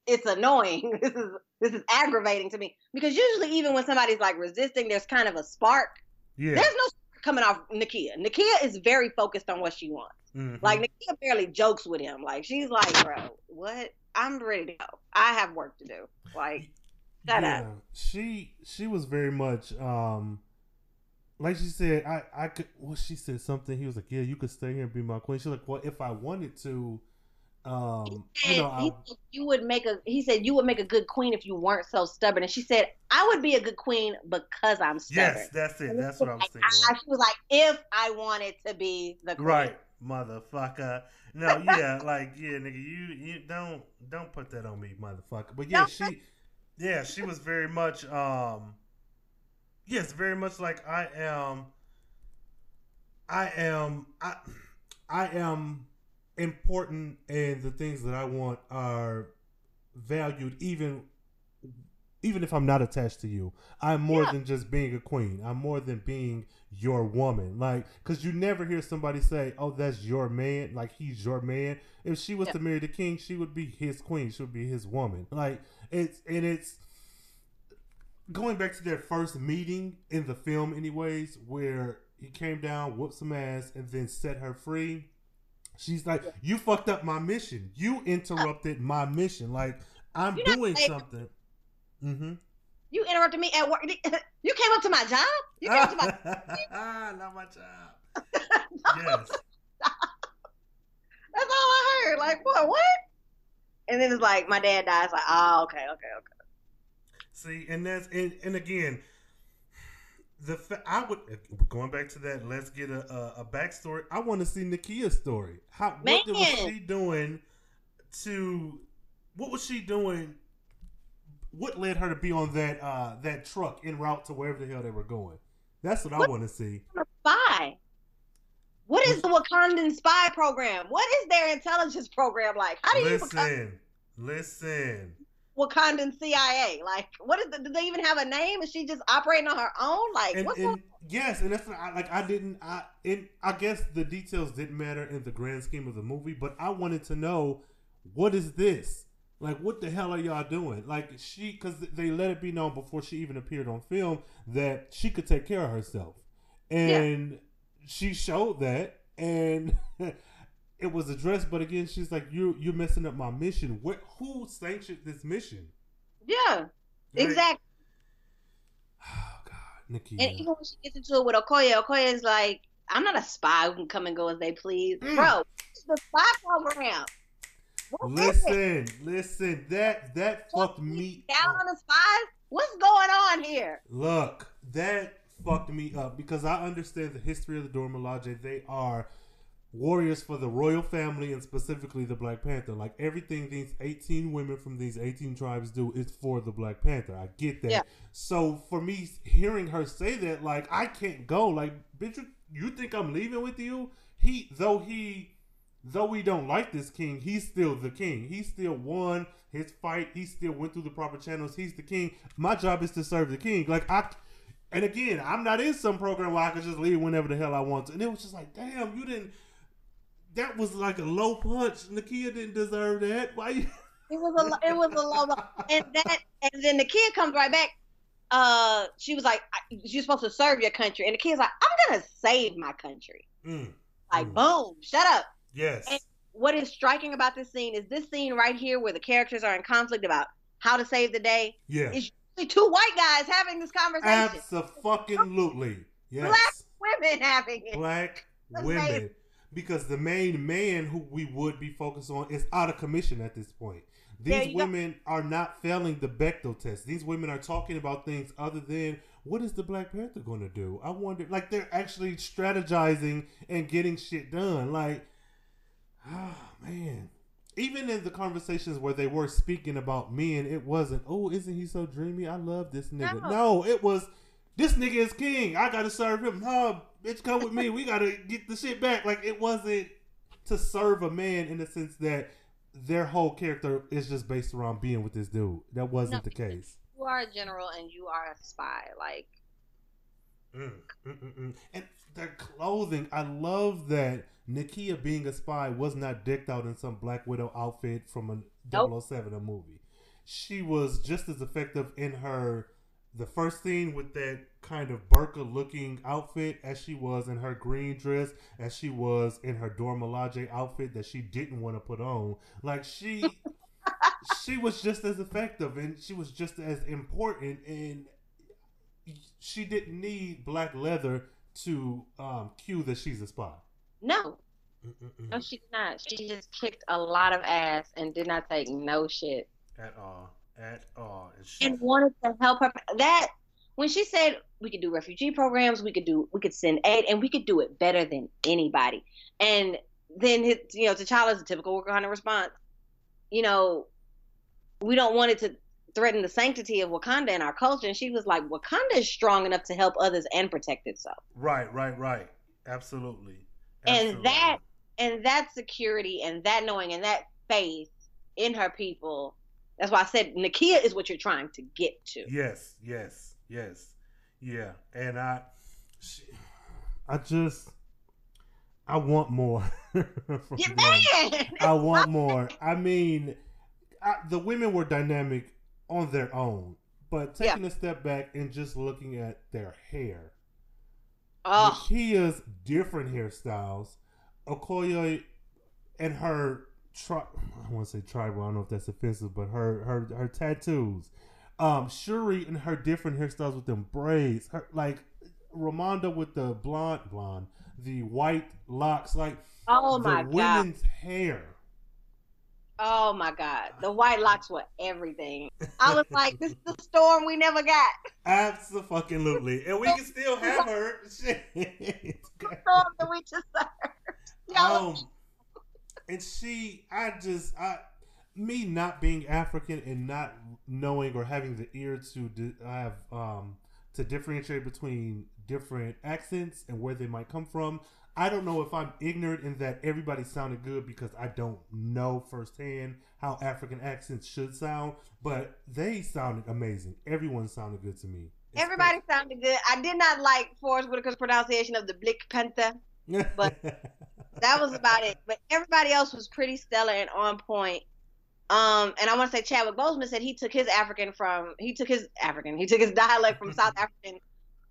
B: it's annoying. this is this is aggravating to me because usually even when somebody's like resisting, there's kind of a spark.
A: Yeah.
B: There's no coming off Nakia. Nakia is very focused on what she wants.
A: Mhm.
B: Like Nakia barely jokes with him. Like she's like, bro, what? I'm ready to go. I have work to do. Like, shut up.
A: She she was very much um like she said, I I could well she said something, he was like, Yeah, you could stay here and be my queen. She's like, Well if I wanted to, um you know, I,
B: said you would make a. He said you would make a good queen if you weren't so stubborn. And she said I would be a good queen because I'm stubborn.
A: Yes, that's it.
B: And
A: That's what I was
B: like,
A: thinking.
B: I- she was like, if I wanted to be the queen.
A: Right, motherfucker. No, yeah, like yeah, nigga, you you don't don't put that on me, motherfucker. But yeah, she yeah, she was very much um yes, very much like I am I am I I am important and the things that I want are valued even even if I'm not attached to you, I'm more
B: Yeah.
A: than just being a queen. I'm more than being your woman. Like, because you never hear somebody say, "Oh, that's your man." Like he's your man. If she was
B: Yeah.
A: to marry the king, she would be his queen. She would be his woman. Like it's and it's going back to their first meeting in the film, anyways, where he came down, whooped some ass, and then set her free. She's like, "You fucked up my mission. You interrupted my mission. Like I'm
B: You're
A: doing
B: saying-
A: something." Mm-hmm.
B: You interrupted me at work. You came up to my job. You came up to my.
A: Ah, not my job. Yes.
B: That's all I heard. Like, what? What? And then it's like my dad dies. Like, oh, okay, okay, okay.
A: See, and that's and, and again, the fa- I would going back to that. Let's get a a, a backstory. I want to see Nakia's story. How what was she doing to? What was she doing? What led her to be on that uh that truck en route to wherever the hell they were going? That's what I want to see.
B: Spy. What is the Wakandan spy program? What is their intelligence program like? How do you become
A: Listen, listen.
B: Wakandan CIA? Like, what is the, do they even have a name? Is she just operating on her own? Like,
A: and,
B: what's
A: and yes, and that's I, like I didn't. I it, I guess the details didn't matter in the grand scheme of the movie, but I wanted to know what is this? Like, what the hell are y'all doing? Like, she because they let it be known before she even appeared on film that she could take care of herself, and she showed that, and it was addressed. But again, she's like, "You you're messing up my mission. What? Who sanctioned this mission?"
B: Yeah,
A: Like,
B: exactly.
A: Oh God, Nikki.
B: And even when she gets into it with Okoye, Okoye is like, I'm not a spy who can come and go as they please.
A: Mm.
B: Bro, it's the spy program. What?
A: Listen, listen, that that fucked me
B: Down
A: up.
B: on the spies? What's going on here?
A: Look, that fucked me up because I understand the history of the Dora Milaje. They are warriors for the royal family and specifically the Black Panther. Like everything these 18 women from these 18 tribes do is for the Black Panther. I get that.
B: Yeah.
A: So for me hearing her say that, like I can't go. Like, bitch, you, you think I'm leaving with you? He though he though we don't like this king, he's still the king. He still won his fight. He still went through the proper channels. He's the king. My job is to serve the king. Like I, and again, I'm not in some program where I could just leave whenever the hell I want to. And it was just like, damn, you didn't. That was like a low punch. Nakia didn't deserve that. Why? You,
B: It was a it was a low and that and then the kid comes right back. Uh, she was like, "You're supposed to serve your country," and the kid's like, "I'm gonna save my country."
A: Mm,
B: Like,
A: Mm.
B: boom, shut up.
A: yes.
B: And- What is striking about this scene is this scene right here where the characters are in conflict about how to save the day.
A: Yeah.
B: It's usually two white guys having this conversation,
A: Absolutely. Yes.
B: Black women having it.
A: black women. Because the main man who we would be focused on is out of commission at this point. These
B: go.
A: women are not failing the Bechdel test. These women are talking about things other than what is the Black Panther going to do? I wonder. Like they're actually strategizing and getting shit done. Like, oh man. Even in the conversations where they were speaking about men, it wasn't, oh, isn't he so dreamy? I love this nigga.
B: No.
A: No, it was, this nigga is king. I gotta serve him. No, bitch, come with me. We gotta get the shit back. Like it wasn't to serve a man in the sense that their whole character is just based around being with this dude. That wasn't
B: No,
A: the case.
B: You are a general and you are a spy. Like
A: Mm, mm, mm, mm. And their clothing, I love that Nakia being a spy was not decked out in some Black Widow outfit from a
B: Nope.
A: 007 a movie. She was just as effective in her the first scene with that kind of burka looking outfit as she was in her green dress, as she was in her Dora Milaje outfit that she didn't want to put on. Like she she was just as effective and she was just as important and she didn't need black leather to um, cue that she's a spy.
B: no,
A: Mm-mm-mm.
B: no, she's not. She just kicked a lot of ass and did not take no shit.
A: At all. At all. And she,
B: and wanted to help her. That when she said we could do refugee programs, we could do we could send aid, and we could do it better than anybody. And then his, you know, T'Challa's a typical Wakanda response. You know, we don't want it to threaten the sanctity of Wakanda and our culture. And she was like, Wakanda is strong enough to help others and protect itself.
A: right, right, right. Absolutely.
B: And that and that security and that knowing and that faith in her people. That's why I said Nakia is what you're trying to get to.
A: Yes, yes, yes. Yeah. And I she, I just I want more.
B: Yeah, man.
A: I want more. I mean, I, the women were dynamic on their own, but taking a step back and just looking at their hair,
B: Oh,
A: Nakia's different hairstyles, Okoye and her tri- I want to say tribal. I don't know if that's offensive, but her her her tattoos, um, Shuri and her different hairstyles with them braids, her like Ramonda with the blonde blonde, the white locks, like
B: oh
A: the
B: my god.
A: women's hair.
B: Oh my god. The white locks were everything. I was like, this is the storm we never got.
A: Absolutely. And we can still have her. Shit.
B: Storm that we just heard. Y'all
A: um, and she, I just, I, me not being African and not knowing or having the ear to di- have, um, to differentiate between different accents and where they might come from. I don't know if I'm ignorant in that everybody sounded good because I don't know firsthand how African accents should sound, but they sounded amazing. Everyone sounded good to me.
B: Everybody sounded good. I did not like Forest Whitaker's pronunciation of the Blick Panther. But- That was about it. But everybody else was pretty stellar and on point. Um, and I want to say Chadwick Boseman said he took his African from he took his African he took his dialect from South African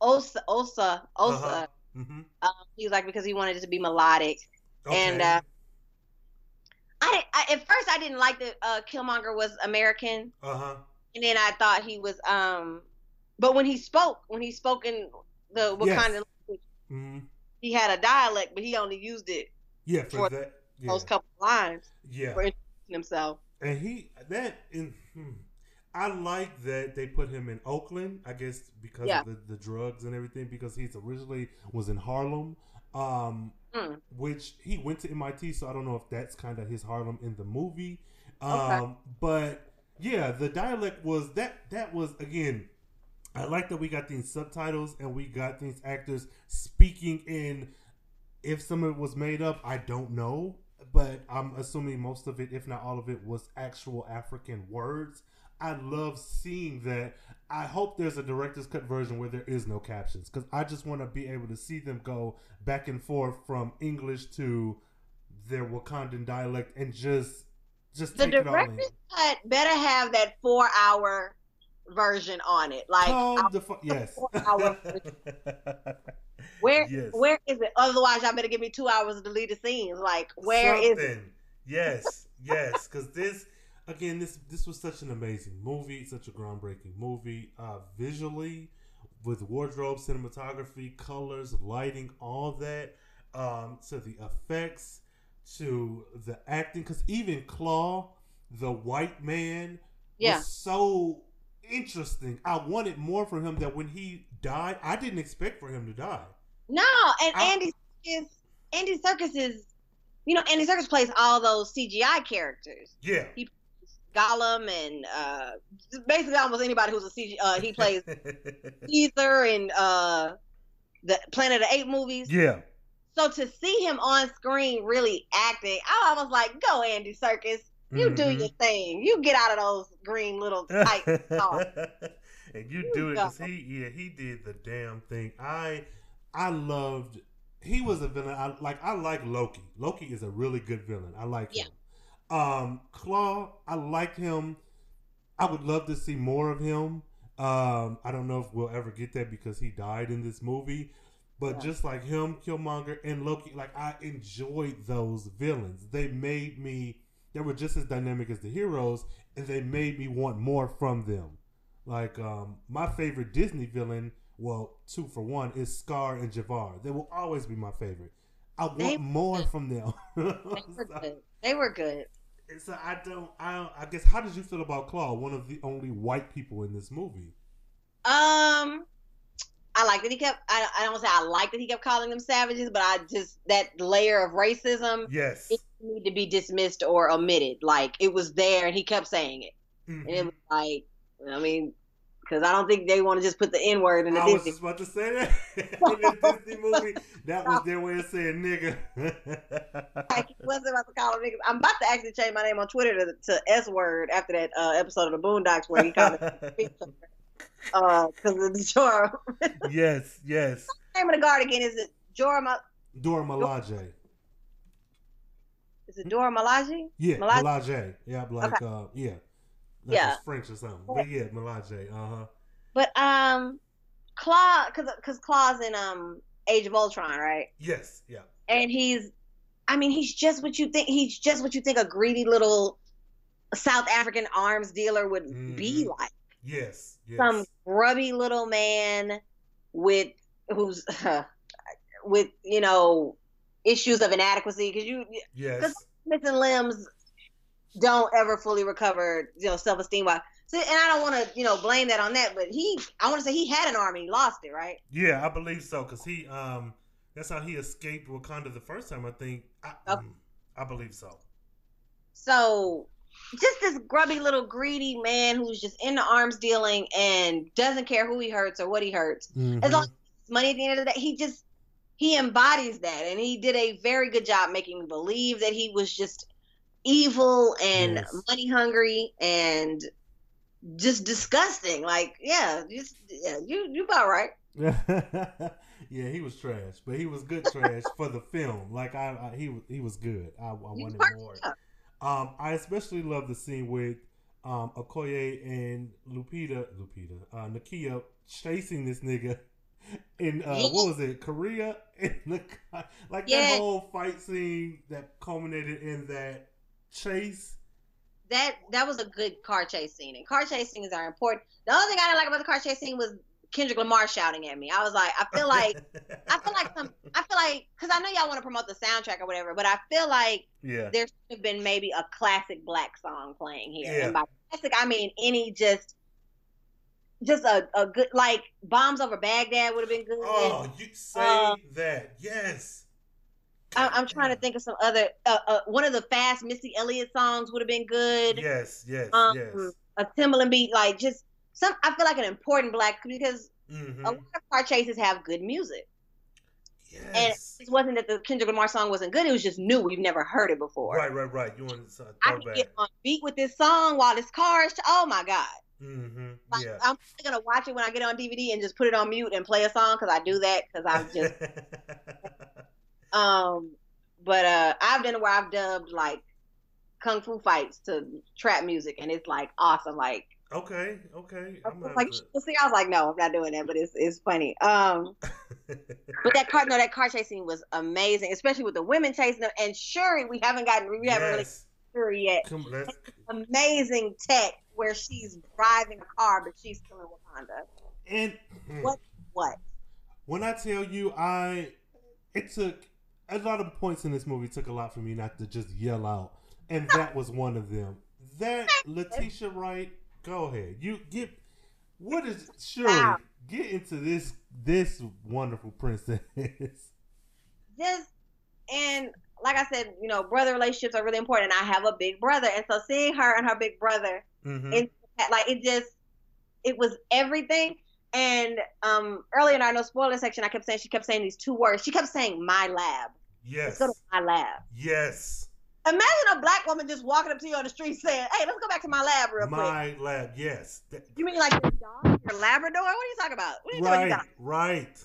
B: Xhosa Xhosa Xhosa.
A: Uh-huh. Mhm.
B: Um, he was like because he wanted it to be melodic. And uh, I, I at first I didn't like that uh, Killmonger was American,
A: Uh huh.
B: and then I thought he was. Um, but when he spoke, when he spoke in the Wakandan
A: Yes.
B: language,
A: hmm
B: he had a dialect, but he only used it
A: Yeah, for,
B: For
A: that. Yeah.
B: those couple lines
A: yeah.
B: for introducing himself.
A: And he that in hmm, I like that they put him in Oakland. I guess because
B: Yeah.
A: of the, the drugs and everything. Because he's originally was in Harlem, um,
B: Hmm.
A: which he went to MIT. So I don't know if that's kind of his Harlem in the movie. Um,
B: Okay.
A: But yeah, the dialect was that. That was again. I like that we got these subtitles and we got these actors speaking in. If some of it was made up, I don't know, but I'm assuming most of it, if not all of it, was actual African words. I love seeing that. I hope there's a director's cut version where there is no captions because I just want to be able to see them go back and forth from English to their Wakandan dialect and just just
B: The
A: take it all in.
B: director's cut better have that four hour version on it. Like
A: Calm
B: I-
A: the fu- yes.
B: where
A: Yes.
B: where is it? Otherwise, y'all better give me two hours of deleted scenes. Like where is it?
A: Yes, yes, because this again, this this was such an amazing movie, such a groundbreaking movie, uh, visually with wardrobe, cinematography, colors, lighting, all that, um, to the effects, to the acting. Because even Klaue, the white man,
B: Yeah.
A: was so interesting. I wanted more from him. That when he died, I didn't expect for him to die.
B: No, and
A: I-
B: Andy is Andy Serkis is, you know, Andy Serkis plays all those CGI characters.
A: Yeah, He
B: Gollum and uh, basically almost anybody who's a CG. Uh, he plays Caesar and uh, the Planet of the Apes movies.
A: Yeah.
B: So to see him on screen really acting, I was like, "Go, Andy Serkis, you do
A: Mhm.
B: your thing. You get out of those green little tight thoughts."
A: and you
B: You
A: do it because he, yeah, he did the damn thing. I, I loved. He was a villain. I like. I like Loki. Loki is a really good villain. I like
B: Yeah.
A: him. Um, Klaue. I liked him. I would love to see more of him. Um, I don't know if we'll ever get that because he died in this movie. But
B: Yeah.
A: just like him, Killmonger, and Loki, like I enjoyed those villains. They made me. They were just as dynamic as the heroes, and they made me want more from them. Like um, my favorite Disney villain, well, two for one, is Scar and Jafar. They will always be my favorite. I want
B: They-
A: more from them.
B: They were good. They were good.
A: so I don't. I don't, I guess. How did you feel about Klaue? One of the only white people in this movie.
B: Um, I like that he kept. I, I don't say I like that he kept calling them savages, but I just that layer of racism
A: Yes.
B: it need to be dismissed or omitted. Like it was there, and he kept saying it,
A: Mhm.
B: and it was like, I mean, because I don't think they want to just put the N word in the
A: I was
B: Disney.
A: just about to say that in the Disney movie. That was their way of saying nigga.
B: Like, he wasn't about to call them niggas. I'm about to actually change my name on Twitter to, to S word after that uh, episode of the Boondocks where he called it because of the Jorah.
A: yes, yes.
B: name of the guard again is it Jorah? Ma-
A: Dora Milaje.
B: Is it Dora Milaje?
A: Yeah,
B: Milaje?
A: Milaje. Yeah, like uh, yeah, like
B: Yeah.
A: French or something. But yeah, Milaje. Uh huh.
B: But um, Klaue, because because Klaue's in um Age of Ultron, right?
A: Yes. Yeah.
B: And he's, I mean, he's just what you think. He's just what you think a greedy little South African arms dealer would be
A: Mhm.
B: like.
A: Yes. Yes.
B: Some grubby little man with who's with you know issues of inadequacy because you
A: yes.
B: missing limbs don't ever fully recover, you know, self esteem wise. So, and I don't want to, you know, blame that on that, but he, I want to say he had an army, he lost it, right?
A: Yeah, I believe so because he um that's how he escaped Wakanda the first time. I think. I,
B: Okay.
A: mm, I believe so.
B: So, just this grubby little greedy man who's just into arms dealing and doesn't care who he hurts or what he hurts. As mm-hmm. long as money at the end of the day, he just he embodies that, and he did a very good job making me believe that he was just evil and
A: Yes.
B: money hungry and just disgusting. Like, yeah, just yeah, you you about right.
A: yeah, he was trash, but he was good trash for the film. Like I, I he was he was good. I, I wanted more.
B: up.
A: Um, I especially love the scene with um Okoye and Lupita, Lupita, uh, Nakia chasing this nigga in uh, what was it, Korea? In the like
B: Yeah.
A: that whole fight scene that culminated in that chase.
B: That that was a good car chase scene, and car chase scenes are important. The only thing I didn't like about the car chase scene was Kendrick Lamar shouting at me. I was like, I feel like I feel like some. I feel like because I know y'all want to promote the soundtrack or whatever, but I feel like
A: yeah,
B: there should have been maybe a classic black song playing here.
A: Yeah.
B: And by classic, I mean any just just a, a good like bombs over Baghdad would have been good.
A: Oh, you say
B: Um,
A: that? Yes.
B: I, I'm trying to think of some other. Uh, uh, one of the fast Missy Elliott songs would have been good.
A: Yes, yes,
B: Um,
A: yes.
B: A Timbaland beat, like just some. I feel like an important black because
A: hmm
B: a lot of car chases have good music.
A: Yes.
B: And it wasn't that the Kendrick Lamar song wasn't good; it was just new. We've never heard it before.
A: Right, right, right. You want to
B: I
A: throw
B: can
A: back?
B: get on beat with this song while this car is. Oh my god!
A: Mm-hmm.
B: Like,
A: Yeah.
B: I'm gonna watch it when I get on DVD and just put it on mute and play a song because I do that because I'm just um. But uh, I've done where I've dubbed like kung fu fights to trap music, and it's like awesome. Like,
A: okay, okay. I'm
B: like see, I was like, no, I'm not doing that, but it's it's funny. Um, but that car, no, that car chasing was amazing, especially with the women chasing them. And Shuri, we haven't gotten, we haven't really
A: yes.
B: Shuri yet.
A: Come,
B: Amazing tech where she's driving a car, but she's still in Wakanda.
A: and
B: What? What?
A: when I tell you, I it took a lot of points in this movie took a lot for me not to just yell out, and that was one of them. That Letitia Wright, go ahead. You get what is sure
B: Wow.
A: get into this this wonderful princess.
B: Just and like I said, you know, brother relationships are really important. And I have a big brother, and so seeing her and her big brother,
A: Mhm.
B: it, like it just, it was everything. And um, earlier in our no spoiler section, I kept saying she kept saying these two words. She kept saying my lab.
A: yes,
B: Let's go to my lab.
A: yes,
B: Imagine a black woman just walking up to you on the street saying, "Hey, let's go back to my lab real quick."
A: my lab. Yes,
B: You mean like your dog, your Labrador? What are you talking about? What are you talking
A: right,
B: about?
A: right.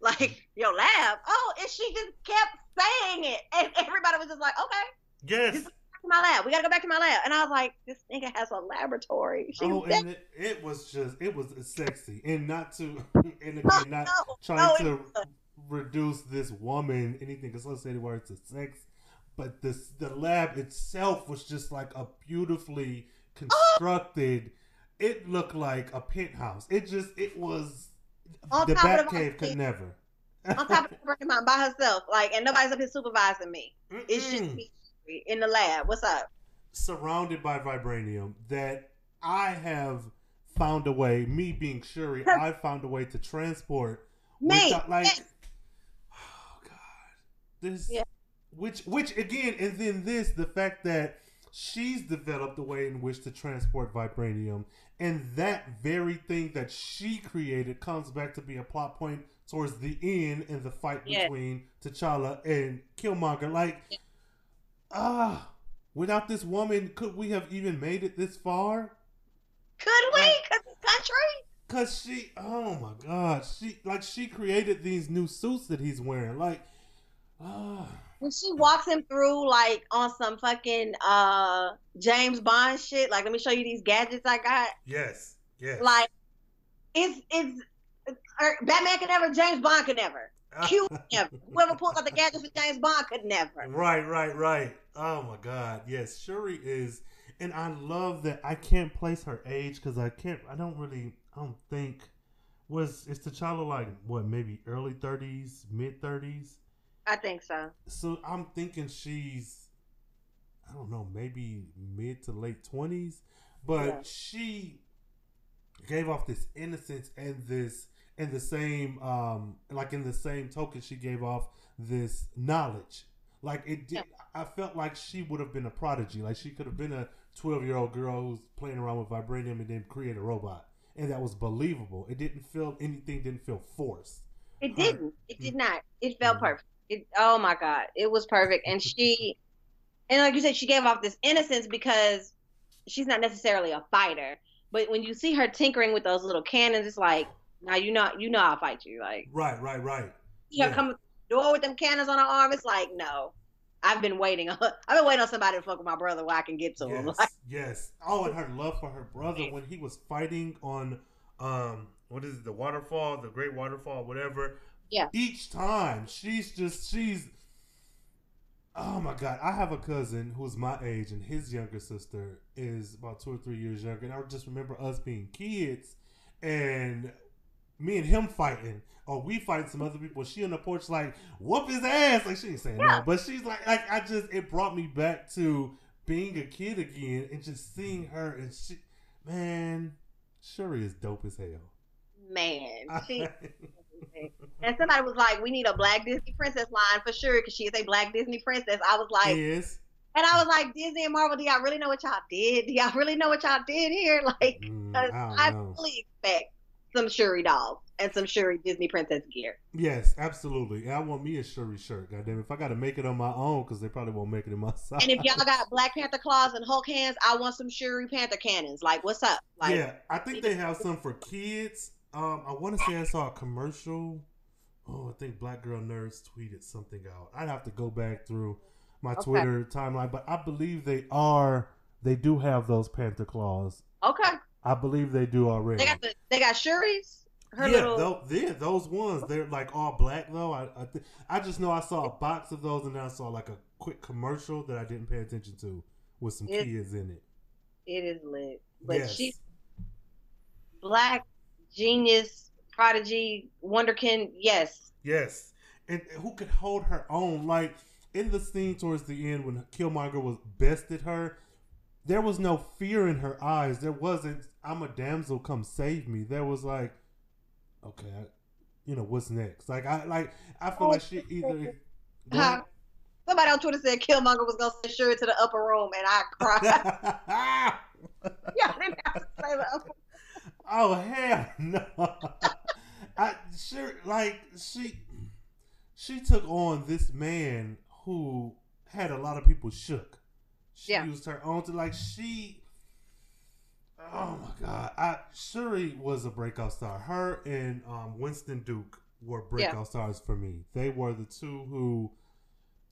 B: Like your lab? Oh, and she just kept saying it, and everybody was just like, "Okay,
A: Yes.
B: my lab. We gotta go back to my lab." And I was like, "This nigga has a laboratory." She's
A: Oh, and it, it was just it was sexy, and not to and again not
B: No,
A: trying
B: no,
A: to reduce this woman anything associated with her to sex, but this the lab itself was just like a beautifully ah! constructed. It looked like a penthouse. It just it was
B: On
A: the
B: top of the
A: Batcave could never.
B: on top of the mountain by herself, like, and nobody's up here supervising me. It's just
A: Mm-mm.
B: me in the lab. What's up?
A: surrounded by vibranium that I have found a way. Me being Shuri, I found a way to transport
B: Me.
A: without, like
B: Yes.
A: oh god this
B: Yeah.
A: Which which again and then this the fact that she's developed a way in which to transport vibranium and that very thing that she created comes back to be a plot point towards the end in the fight
B: Yeah.
A: between T'Challa and Killmonger like ah without this woman could we have even made it this far
B: Could we? Cause this country.
A: Cause she, oh my god, she like she created these new suits that he's wearing. Like, ah,
B: When she walks him through like on some fucking uh James Bond shit, like let me show you these gadgets I got.
A: yes, yes.
B: Like it's it's er, Batman could never, James Bond could never. Q could never. Whoever pulls out the gadgets for James Bond could never.
A: right, right, right. Oh my god, yes, Shuri is, and I love that. I can't place her age because I can't. I don't really. I don't think was is T'Challa like what maybe early thirties, mid thirties.
B: I think so.
A: So I'm thinking she's, I don't know, maybe mid to late twenties, but
B: Yeah.
A: she gave off this innocence and this, and the same, um, like in the same token, she gave off this knowledge. Like it did, I felt like she would have been a prodigy. Like she could have been a twelve year old girl who's playing around with vibranium and then create a robot, and that was believable. It didn't feel anything. Didn't feel forced.
B: It
A: Her-
B: didn't. It did not. It felt
A: Mhm.
B: perfect. It, oh my god, it was perfect. And she, and like you said, she gave off this innocence because she's not necessarily a fighter. But when you see her tinkering with those little cannons, it's like, now you know, you know, I'll fight you. Like,
A: Right, right, right.
B: you
A: Yeah.
B: come door with them cannons on her arm. It's like, no, I've been waiting. I've been waiting on somebody to fuck with my brother where I can get to him.
A: Yes,
B: Like,
A: yes. Oh, and her love for her brother when he was fighting on, um, what is it, the waterfall, the Great Waterfall, whatever.
B: Yeah.
A: Each time, she's just she's. Oh my God! I have a cousin who's my age, and his younger sister is about two or three years younger. And I just remember us being kids, and me and him fighting, or we fight some other people. She on the porch like whoop his ass. Like she ain't saying
B: Yeah.
A: no, but she's like, like I just it brought me back to being a kid again and just seeing her and she, man, Shuri is dope as hell.
B: man, she. And somebody was like, "We need a black Disney princess line for sure," because she is a black Disney princess. I was like,
A: is
B: and I was like, Disney and Marvel, do y'all really know what y'all did? Do y'all really know what y'all did here? Like,
A: Mm, I
B: I fully expect some Shuri dolls and some Shuri Disney princess gear.
A: Yes, absolutely. And I want me a Shuri shirt. Goddamn, if I got to make it on my own, because they probably won't make it in my size.
B: And if y'all got Black Panther claws and Hulk hands, I want some Shuri Panther cannons. Like, what's up? Like,
A: yeah, I think they have some for kids. Um, I want to say I saw a commercial. Oh, I think Black Girl Nerds tweeted something out. I'd have to go back through my
B: Okay.
A: Twitter timeline, but I believe they are. They do have those Panther claws.
B: okay,
A: I believe they do already.
B: they got the they got Shuri's. Her
A: yeah,
B: little.
A: tho- yeah, those ones. They're like all black though. I I, th- I just know I saw a box of those, and then I saw like a quick commercial that I didn't pay attention to with some
B: It-
A: kids in it.
B: It is lit, but
A: Yes.
B: she black genius prodigy wonderkin. Yes,
A: Yes, and who could hold her own? Like in the scene towards the end when Killmonger was bested her, there was no fear in her eyes. There wasn't. I'm a damsel, come save me. There was like, okay, I, you know what's next? Like I like I feel like she either.
B: Huh? somebody on Twitter said Killmonger was gonna send Shuri to the upper room, and I cried. yeah, I didn't have to say the upper.
A: Oh hell no! I sure like she she took on this man who had a lot of people shook. She
B: Yeah.
A: used her own to like she. Oh my god! I Shuri was a breakout star. Her and um, Winston Duke were breakout stars for me. They were the two who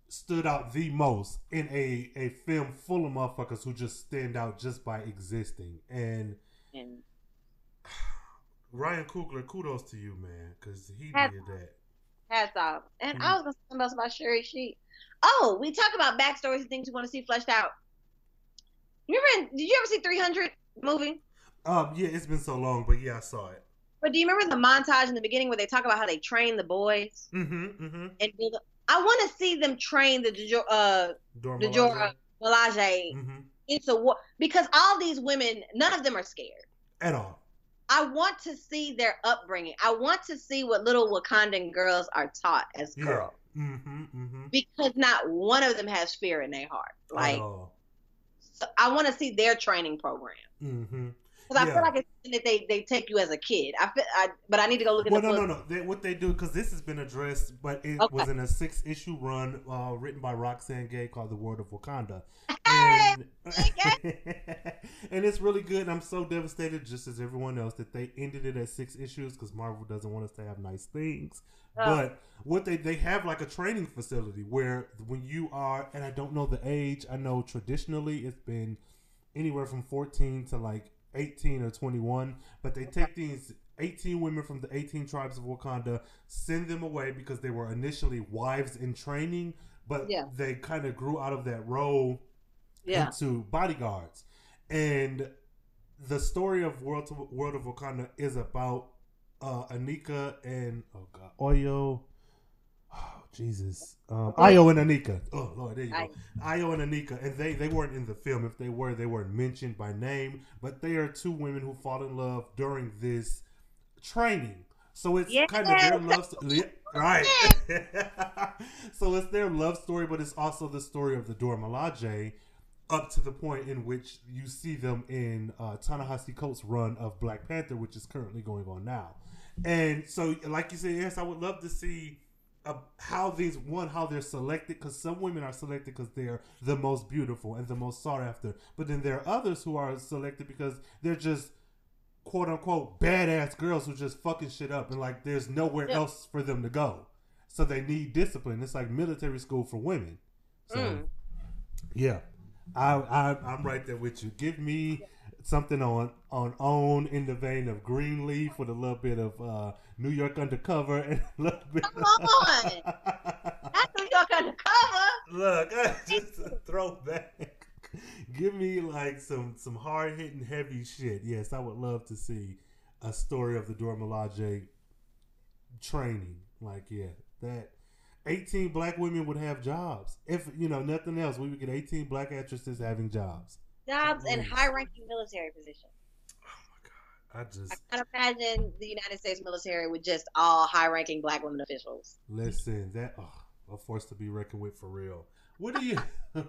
A: stood out the most in a a film full of motherfuckers who just stand out just by existing. And
B: And
A: Ryan Coogler, kudos to you, man, because he
B: Hats
A: did that.
B: hats off. And
A: Mhm.
B: I was gonna say something else about Shuri She. Oh, we talk about backstories and things we want to see fleshed out. You remember? Did you ever see 300 movie?
A: Um, yeah, it's been so long, but yeah, I saw it.
B: But do you remember the montage in the beginning where they talk about how they train the boys
A: Mm-hmm. Mm-hmm.
B: and? I want to see them train the uh, Dora Milaje
A: Mm-hmm.
B: into what? Because all these women, none of them are scared.
A: At all.
B: I want to see their upbringing. I want to see what little Wakandan girls are taught as
A: Yeah.
B: girls.
A: Mm-hmm. Mm-hmm.
B: Because not one of them has fear in their heart. Like,
A: all.
B: so I want to see their training program.
A: Mm-hmm.
B: Because I
A: Yeah.
B: feel like it's something that they, they take you as a kid. I feel, I, but I need to go look at
A: Well,
B: the
A: no,
B: book.
A: no, no. They, what they do because this has been addressed, but it
B: Okay.
A: was in a six-issue run uh, written by Roxane Gay called "The World of Wakanda," and and it's really good. And I'm so devastated, just as everyone else, that they ended it at six issues because Marvel doesn't want us to have nice things.
B: Oh.
A: But what they they have like a training facility where when you are, and I don't know the age. I know traditionally it's been anywhere from 14 to like 18 or 21, but they take these 18 women from the 18 tribes of Wakanda, send them away because they were initially wives in training, but
B: Yeah.
A: they kind of grew out of that role
B: yeah.
A: into bodyguards. And the story of World to, World of Wakanda is about uh, Aneka and oh god, Ayo. Jesus, um, Ayo and Aneka. Oh Lord, there you go. Ayo and Aneka, and they they weren't in the film. If they were, they weren't mentioned by name. But they are two women who fall in love during this training. So it's
B: Yes.
A: kind of their love story, right? so it's their love story, but it's also the story of the Dora Milaje, up to the point in which you see them in uh, Ta-Nehisi Coates' run of Black Panther, which is currently going on now. And so, like you said, yes, I would love to see uh, how these one how they're selected because some women are selected because they're the most beautiful and the most sought after, but then there are others who are selected because they're just quote unquote badass girls who just fucking shit up and like there's nowhere
B: Yeah.
A: else for them to go, so they need discipline. It's like military school for women. So
B: Mm.
A: yeah, I, I I'm right there with you. Give me something on on own in the vein of Greenleaf with a little bit of uh, New York Undercover and a little bit.
B: Come on. That's New York undercover.
A: Look, just a throwback. Give me like some some hard hitting heavy shit. Yes, I would love to see a story of the Dora Milaje training. Like, yeah, that 18 black women would have jobs. If you know nothing else, we would get 18 black actresses having jobs.
B: Jobs and high-ranking military positions.
A: I just
B: I can't imagine the United States military with just all high-ranking black women officials.
A: listen that oh, a force to be reckoned with for real. What do you?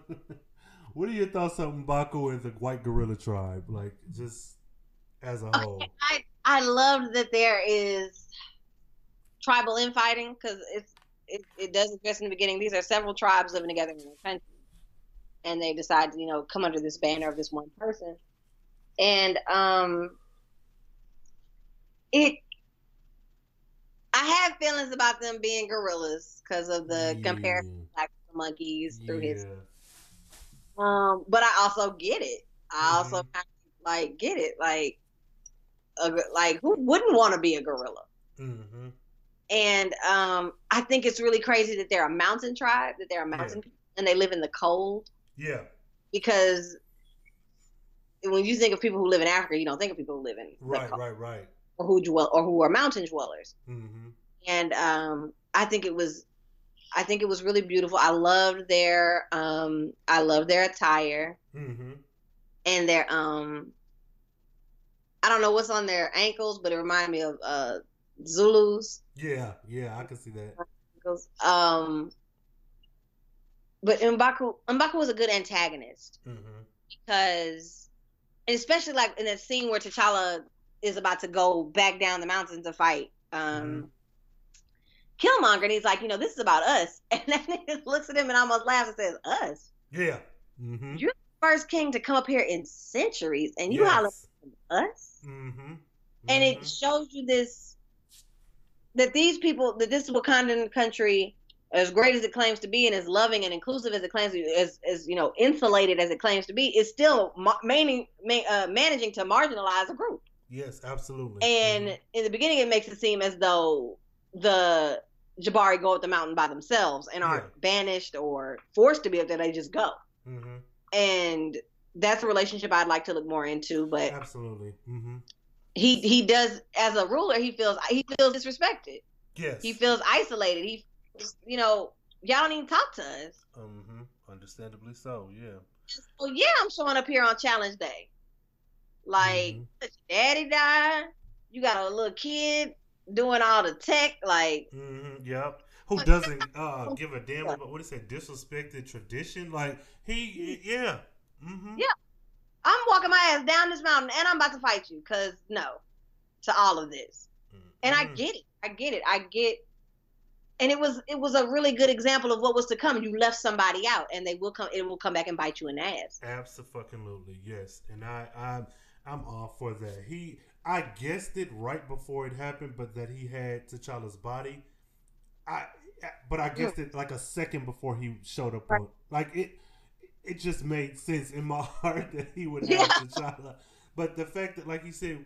A: what are your thoughts on M'Baku and the White Gorilla Tribe? Like, just as a whole.
B: I I love that there is tribal infighting because it's it, it does address in the beginning. These are several tribes living together in a country, and they decide to you know come under this banner of this one person, and um, it. I have feelings about them being gorillas because of the comparison to black monkeys through his um, but I also get it. I also
A: Mhm.
B: kind of like get it. Like, a, like who wouldn't want to be a gorilla?
A: Mm-hmm.
B: And um, I think it's really crazy that they're a mountain tribe, that they're a mountain people, and they live in the cold.
A: Yeah.
B: Because when you think of people who live in Africa, you don't think of people who live in
A: Right. Right. Right.
B: Or who dwell or who are mountain dwellers.
A: Mm-hmm.
B: and um, I think it was, I think it was really beautiful. I loved their, um, I loved their attire
A: Mm-hmm.
B: and their, um, I don't know what's on their ankles, but it reminded me of uh, Zulus.
A: Yeah. Yeah. I can see that.
B: Um, but M'Baku M'Baku was a good antagonist
A: Mm-hmm.
B: because, and especially like in that scene where T'Challa is about to go back down the mountain to fight um, Killmonger, and he's like, you know, this is about us, and then he looks at him and almost laughs and says, "Us,
A: Yeah. Mm-hmm.
B: You- first king to come up here in centuries, and you holler us."
A: Mm-hmm.
B: and it shows you this that these people that this Wakandan country as great as it claims to be and as loving and inclusive as it claims to be as, as you know insulated as it claims to be is still ma- ma- uh, managing to marginalize a group
A: Yes, absolutely.
B: and
A: Mhm.
B: in the beginning it makes it seem as though the Jabari go up the mountain by themselves and aren't
A: Yeah.
B: banished or forced to be up there they just go
A: Mhm.
B: and that's a relationship I'd like to look more into but
A: absolutely. Mm-hmm.
B: he he does as a ruler he feels he feels disrespected
A: Yes.
B: he feels isolated he you know y'all don't even talk to us
A: Mm-hmm. Understandably so. Yeah.
B: so yeah i'm showing up here on challenge day like
A: Mhm.
B: daddy died you got a little kid doing all the tech like
A: Mm-hmm. Yep. Who doesn't uh give a damn about what is it? Disrespected tradition? Like he, yeah. Mm-hmm.
B: Yeah. i'm walking my ass down this mountain and i'm about to fight you because no to all of this and i
A: Mhm.
B: get it i get it i get and it was it was a really good example of what was to come you left somebody out and they will come it will come back and bite you in the ass
A: Absolutely, yes, and I, I'm, I'm all for that. He, I guessed it right before it happened, but that he had T'Challa's body, I, but I guessed it like a second before he showed up on, like it, it just made sense in my heart that he would have
B: Yeah.
A: T'Challa. But the fact that, like you said,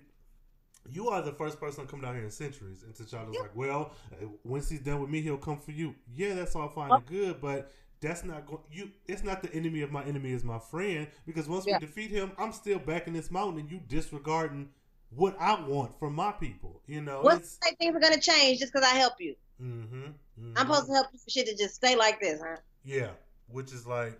A: you are the first person to come down here in centuries, and T'Challa's like, well, uh, once he's done with me, he'll come for you. Yeah, that's all fine and good, but that's not going. You, it's not the enemy of my enemy is my friend because once
B: Yeah.
A: we defeat him, I'm still back in this mountain, and you disregarding what I want from my people. You know,
B: What's to say things are gonna change just because I help you?
A: mm-hmm,
B: I'm supposed to help you for shit to just stay like this, huh?
A: Yeah, which is like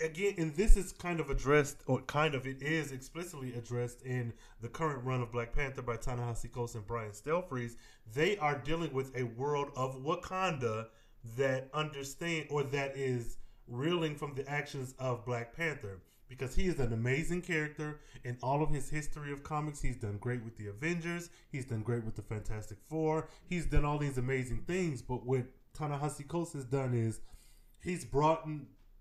A: again, and this is kind of addressed, or kind of it is explicitly addressed in the current run of Black Panther by Ta-Nehisi Coates and Brian Stelfreeze. They are dealing with a world of Wakanda that understand or that is reeling from the actions of Black Panther. Because he is an amazing character in all of his history of comics. He's done great with the Avengers. He's done great with the Fantastic Four. He's done all these amazing things. But what Ta-Nehisi Coates has done is he's brought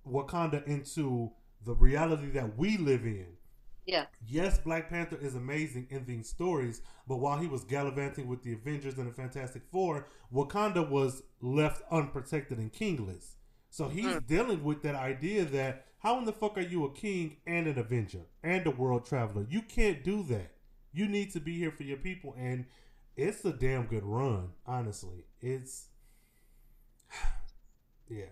A: Wakanda into the reality that we live in.
B: Yeah.
A: Yes, Black Panther is amazing in these stories, but while he was gallivanting with the Avengers and the Fantastic Four, Wakanda was left unprotected and kingless. So he's mm. dealing with that idea that how in the fuck are you a king and an Avenger and a world traveler? You can't do that. You need to be here for your people, and it's a damn good run. Honestly, it's yeah.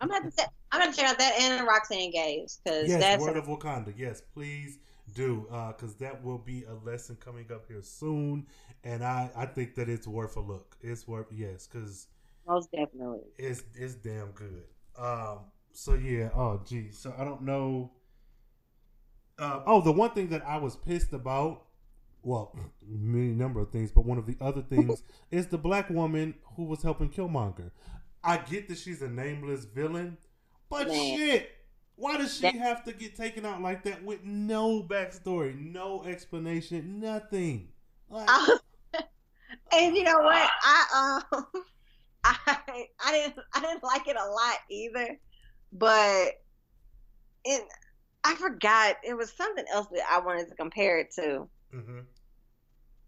B: I'm gonna have to, I'm gonna check out that and Roxane Gay's because
A: Yes,
B: that's
A: World of Wakanda. Yes, please do, because that will be a lesson coming up here soon, and I I think that it's worth a look. It's worth yes, because
B: most definitely.
A: it's it's damn good. Um. So yeah. Oh geez. So I don't know. Uh, oh, the one thing that I was pissed about. Well, many number of things, but one of the other things is the black woman who was helping Killmonger. I get that she's a nameless villain, but
B: Man.
A: shit, why does she
B: That-
A: have to get taken out like that with no backstory, no explanation, nothing? Like,
B: and you know what? I um I I didn't I didn't like it a lot either, but it I forgot it was something else that I wanted to compare it to,
A: mhm.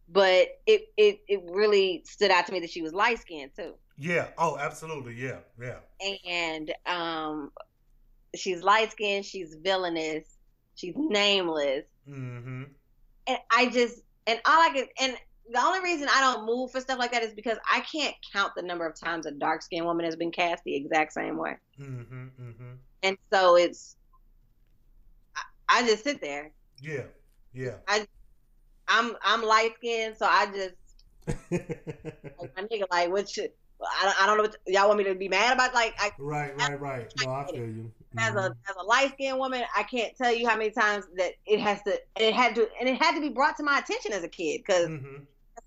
B: but it it it really stood out to me that she was light skinned too.
A: Yeah. Oh, absolutely. Yeah. Yeah.
B: and um she's light skinned, she's villainous, she's nameless.
A: Mm-hmm.
B: And I just and all I can and the only reason I don't move for stuff like that is because I can't count the number of times a dark skinned woman has been cast the exact same way.
A: Mm-hmm. Mm-hmm.
B: And so it's I, I just sit there.
A: Yeah. Yeah.
B: I, I'm I'm light skinned, so I just like, my nigga like what should I don't, I don't know what y'all want me to be mad about like I
A: right, right, right. No, I feel you.
B: as a as a light skinned woman, I can't tell you how many times that it has to and it had to and it had to be brought to my attention as a kid because
A: Mhm.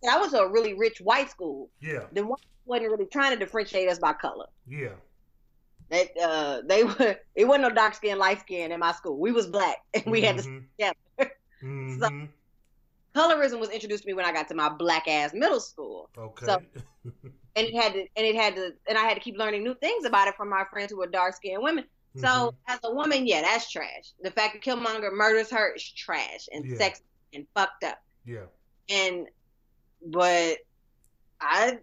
B: I went to a really rich white school.
A: Yeah,
B: The one wasn't really trying to differentiate us by color.
A: yeah.
B: That uh, they were it wasn't no dark skin, light skin in my school. We was black, and we had to
A: Mhm.
B: yeah.
A: Mhm.
B: Colorism was introduced to me when I got to my black ass middle school,
A: okay.
B: so- and it had to and it had to and I had to keep learning new things about it from my friends who were dark skinned women. So
A: Mhm.
B: as a woman, yeah, that's trash. The fact that Killmonger murders her is trash and
A: Yeah.
B: sex and fucked up.
A: yeah.
B: And but I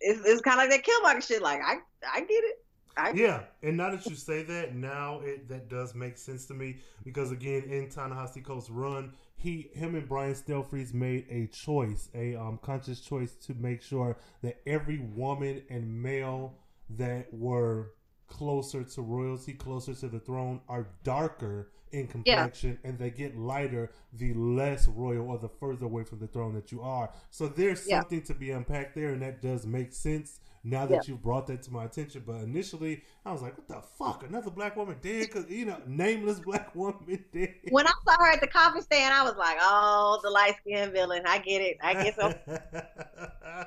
B: it's, it's kind of like that Killmonger shit. Like I I get it. I
A: Yeah, and now that you say that, now it that does make sense to me because again, in Ta-Nehisi Coates' run, he, him, and Brian Stelfreeze made a choice, a um, conscious choice to make sure that every woman and male that were closer to royalty, closer to the throne, are darker in complexion, and they get lighter the less royal or the further away from the throne that you are. So there's
B: Yeah.
A: something to be unpacked there, and that does make sense now that you've brought that to my attention. But initially, I was like, "What the fuck? Another black woman dead? Because you know, nameless black woman dead."
B: when I saw her at the coffee stand, I was like, oh, the light skinned villain. I get it. I get so.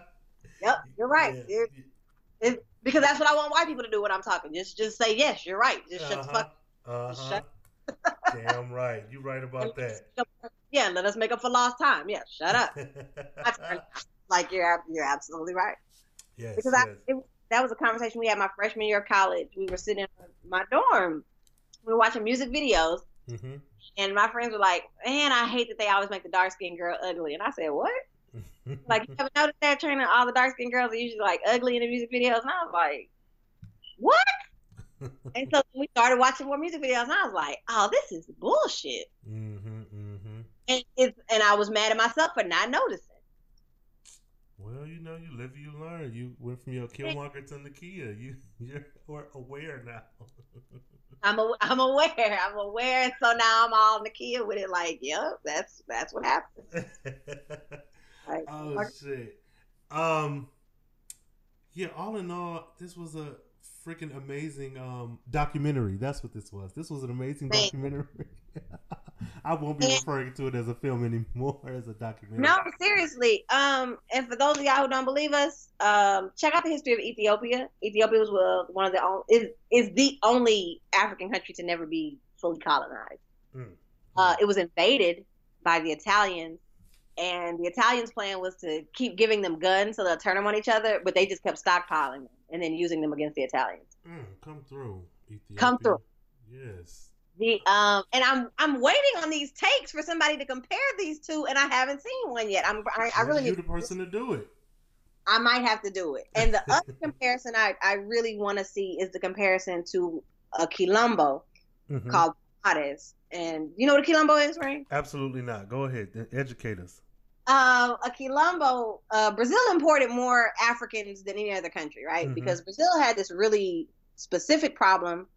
B: Yep, you're right.
A: Yeah.
B: You're- it- because that's what I want white people to do when I'm talking. Just just say yes, you're right. Just shut the fuck.
A: Uh huh.
B: Shut-
A: Damn right. You're right about that.
B: Yeah, let us make up for lost time. Yeah, shut up. Like you're you're absolutely right.
A: Yes.
B: Because I it, that was a conversation we had my freshman year of college. We were sitting in my dorm. We were watching music videos,
A: hmm
B: and my friends were like, "Man, I hate that they always make the dark skinned girl ugly." And I said, "What?" Like, you haven't noticed that training all the dark skinned girls are usually like ugly in the music videos? And I was like, what? And so we started watching more music videos, and I was like, oh, this is bullshit.
A: hmm hmm
B: And it's and I was mad at myself for not noticing.
A: Well, you know, you live, you You went from your Killmonger to Nakia. You you're aware now.
B: I'm a, I'm aware. I'm aware, so now I'm all Nakia with it. Like, yep, that's that's what happened. Like,
A: oh shit. Um. Yeah. All in all, this was a freaking amazing um documentary. That's what this was. This was an amazing
B: Man.
A: documentary. I won't be referring to it as a film anymore, as a documentary.
B: No, seriously. Um, and for those of y'all who don't believe us, um, check out the history of Ethiopia. Ethiopia was one of the only, is is the only African country to never be fully colonized.
A: Mm.
B: Uh, it was invaded by the Italians, and the Italians' plan was to keep giving them guns so they'll turn them on each other, but they just kept stockpiling them and then using them against the Italians.
A: Mm, come through, Ethiopia.
B: Come through.
A: Yes.
B: The um, and I'm I'm waiting on these takes for somebody to compare these two, and I haven't seen one yet. I'm I, I really
A: you
B: need
A: the person to do it.
B: I might have to do it. And the other comparison I, I really want to see is the comparison to a quilombo
A: Mhm.
B: called Palmares. And you know what a quilombo is, right?
A: Absolutely not. Go ahead. Educate us.
B: Uh, a quilombo, uh, Brazil imported more Africans than any other country, right?
A: Mhm.
B: Because Brazil had this really specific problem.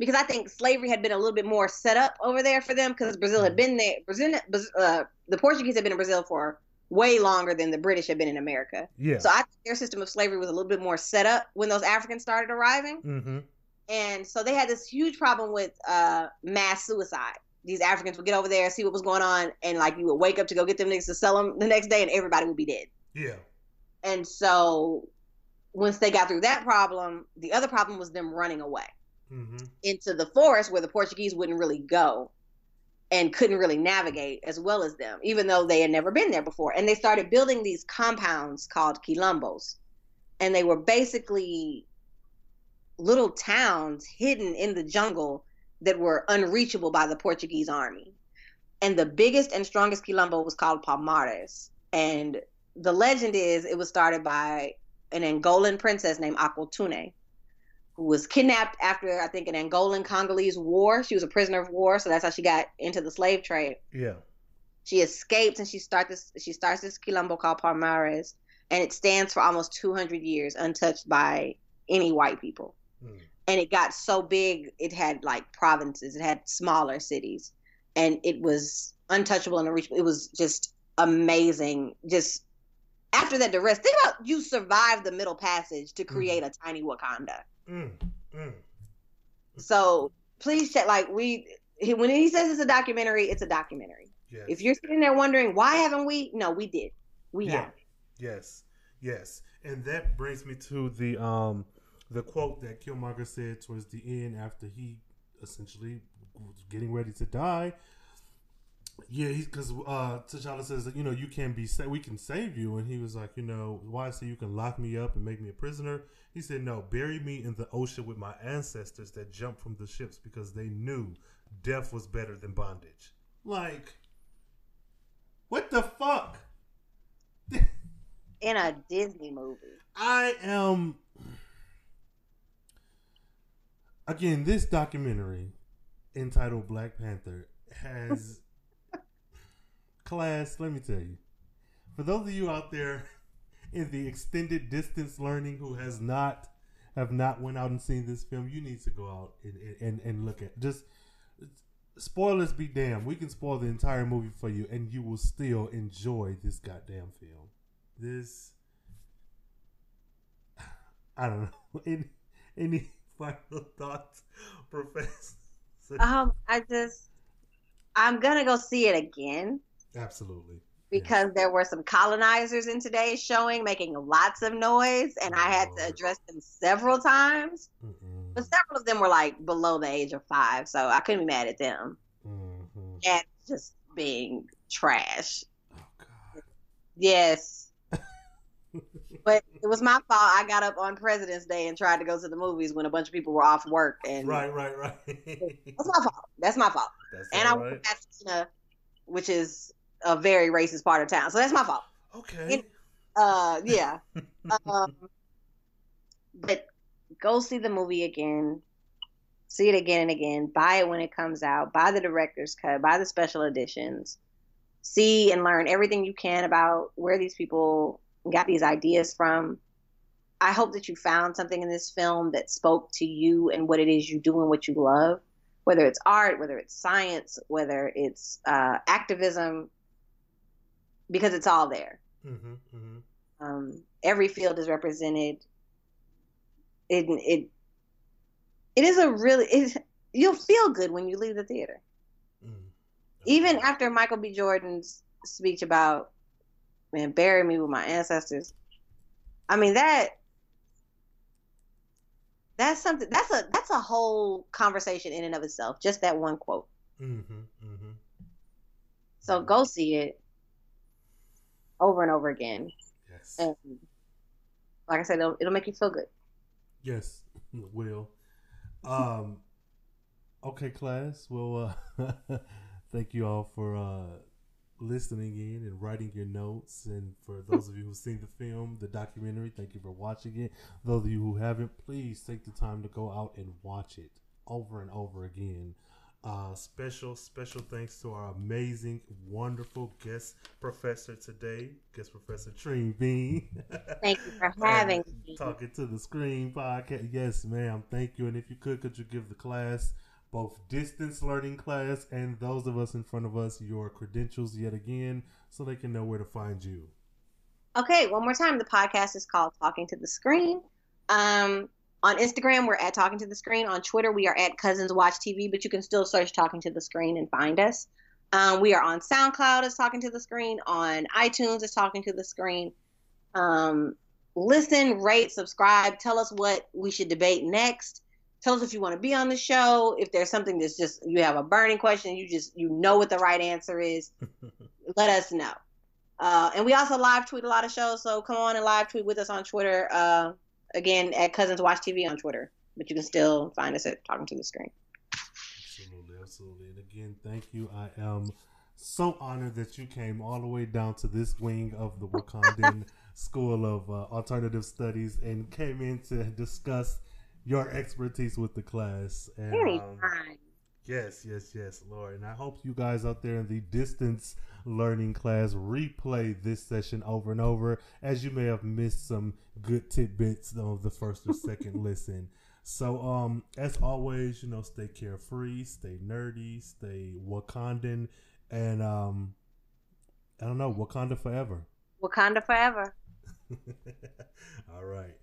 B: Because I think slavery had been a little bit more set up over there for them because Brazil had been there. Brazil, uh, the Portuguese had been in Brazil for way longer than the British had been in America.
A: Yeah.
B: So I think their system of slavery was a little bit more set up when those Africans started arriving.
A: mm-hmm.
B: And so they had this huge problem with uh, mass suicide. These Africans would get over there, see what was going on, and like you would wake up to go get them niggas to sell them the next day, and everybody would be dead.
A: Yeah.
B: And so once they got through that problem, the other problem was them running away
A: Mm-hmm.
B: into the forest where the Portuguese wouldn't really go and couldn't really navigate as well as them, even though they had never been there before. And they started building these compounds called quilombos. And they were basically little towns hidden in the jungle that were unreachable by the Portuguese army. And the biggest and strongest quilombo was called Palmares. And the legend is it was started by an Angolan princess named Aqualtune who was kidnapped after I think an Angolan Congolese war. She was a prisoner of war, so that's how she got into the slave trade.
A: Yeah.
B: She escapes and she starts this she starts this quilombo called Palmares, and it stands for almost 200 years untouched by any white people.
A: Mm.
B: And it got so big, it had like provinces, it had smaller cities, and it was untouchable and unreachable. It was just amazing. Just after that duress, think about you survived the Middle Passage to create a tiny Wakanda.
A: Mm. Mm.
B: So please check. Like we, he, when he says it's a documentary, it's a documentary.
A: Yes.
B: If you're sitting there wondering why haven't we? No, we did. We
A: Yeah.
B: have.
A: Yes. Yes. And that brings me to the um the quote that Killmonger said towards the end after he essentially was getting ready to die. Yeah, because uh, T'Challa says that you know you can be sa- we can save you, and he was like, you know, why so you can lock me up and make me a prisoner? He said, no, bury me in the ocean with my ancestors that jumped from the ships because they knew death was better than bondage. Like, what the fuck?
B: In a Disney movie.
A: I am. Again, this documentary entitled Black Panther has class. Let me tell you, for those of you out there in the extended distance learning who has not have not went out and seen this film, you need to go out and and, and look at just spoilers be damned. We can spoil the entire movie for you, and you will still enjoy this goddamn film. This I don't know. Any any final thoughts, Professor?
B: Um, I just I'm gonna go see it again.
A: Absolutely.
B: Because yes. there were some colonizers in today's showing making lots of noise, and I had to address them several times. Mm-mm. But several of them were like below the age of five, so I couldn't be mad at them. Mm-hmm. And just being trash. Oh God. Yes but it was my fault. I got up on President's Day and tried to go to the movies when a bunch of people were off work. And
A: right, right, right.
B: that's my fault. That's my fault. That's and I went to Pasadena, which is a very racist part of town, so that's my fault.
A: Okay.
B: Uh, yeah. um, but go see the movie again. See it again and again. Buy it when it comes out. Buy the director's cut. Buy the special editions. See and learn everything you can about where these people got these ideas from. I hope that you found something in this film that spoke to you and what it is you do and what you love, whether it's art, whether it's science, whether it's uh, activism, because it's all there. Mm-hmm, mm-hmm. Um, every field is represented. It it it is a really it, you'll feel good when you leave the theater. Mm. Even after Michael B. Jordan's speech about man, bury me with my ancestors. I mean that that's something that's a that's a whole conversation in and of itself. Just that one quote. Mm-hmm, mm-hmm. So go see it over and over again. Yes. And like I said, it'll, it'll make you feel good.
A: Yes, it will. Um. Okay, class. Well, uh, thank you all for uh, listening in and writing your notes. And for those of you who've seen the film, the documentary, thank you for watching it. Those of you who haven't, please take the time to go out and watch it over and over again. Uh, special, special thanks to our amazing, wonderful guest professor today, guest professor Treen Bean.
B: Thank you for having me.
A: Talking to the screen podcast. Yes, ma'am. Thank you. And if you could, could you give the class both distance learning class and those of us in front of us your credentials yet again so they can know where to find you.
B: Okay, one more time. The podcast is called Talking to the Screen. Um, on Instagram, we're at Talking to the Screen. On Twitter, we are at Cousins Watch TV, but you can still search Talking to the Screen and find us. Um, we are on SoundCloud as Talking to the Screen, on iTunes as Talking to the Screen. Um, listen, rate, subscribe. Tell us what we should debate next tell us if you want to be on the show if there's something that's just you have a burning question you just you know what the right answer is let us know uh, and we also live tweet a lot of shows so come on and live tweet with us on twitter uh, again at cousins watch tv on twitter but you can still find us at talking to the screen.
A: Absolutely absolutely. And again thank you. I am so honored that you came all the way down to this wing of the wakandan school of uh, alternative studies and came in to discuss your expertise with the class. And, um, yes, yes, yes, Lord. And I hope you guys out there in the distance learning class replay this session over and over, as you may have missed some good tidbits of the first or second listen. So, um, as always, you know, stay carefree, stay nerdy, stay Wakandan, and um, I don't know, Wakanda forever.
B: Wakanda forever.
A: All right.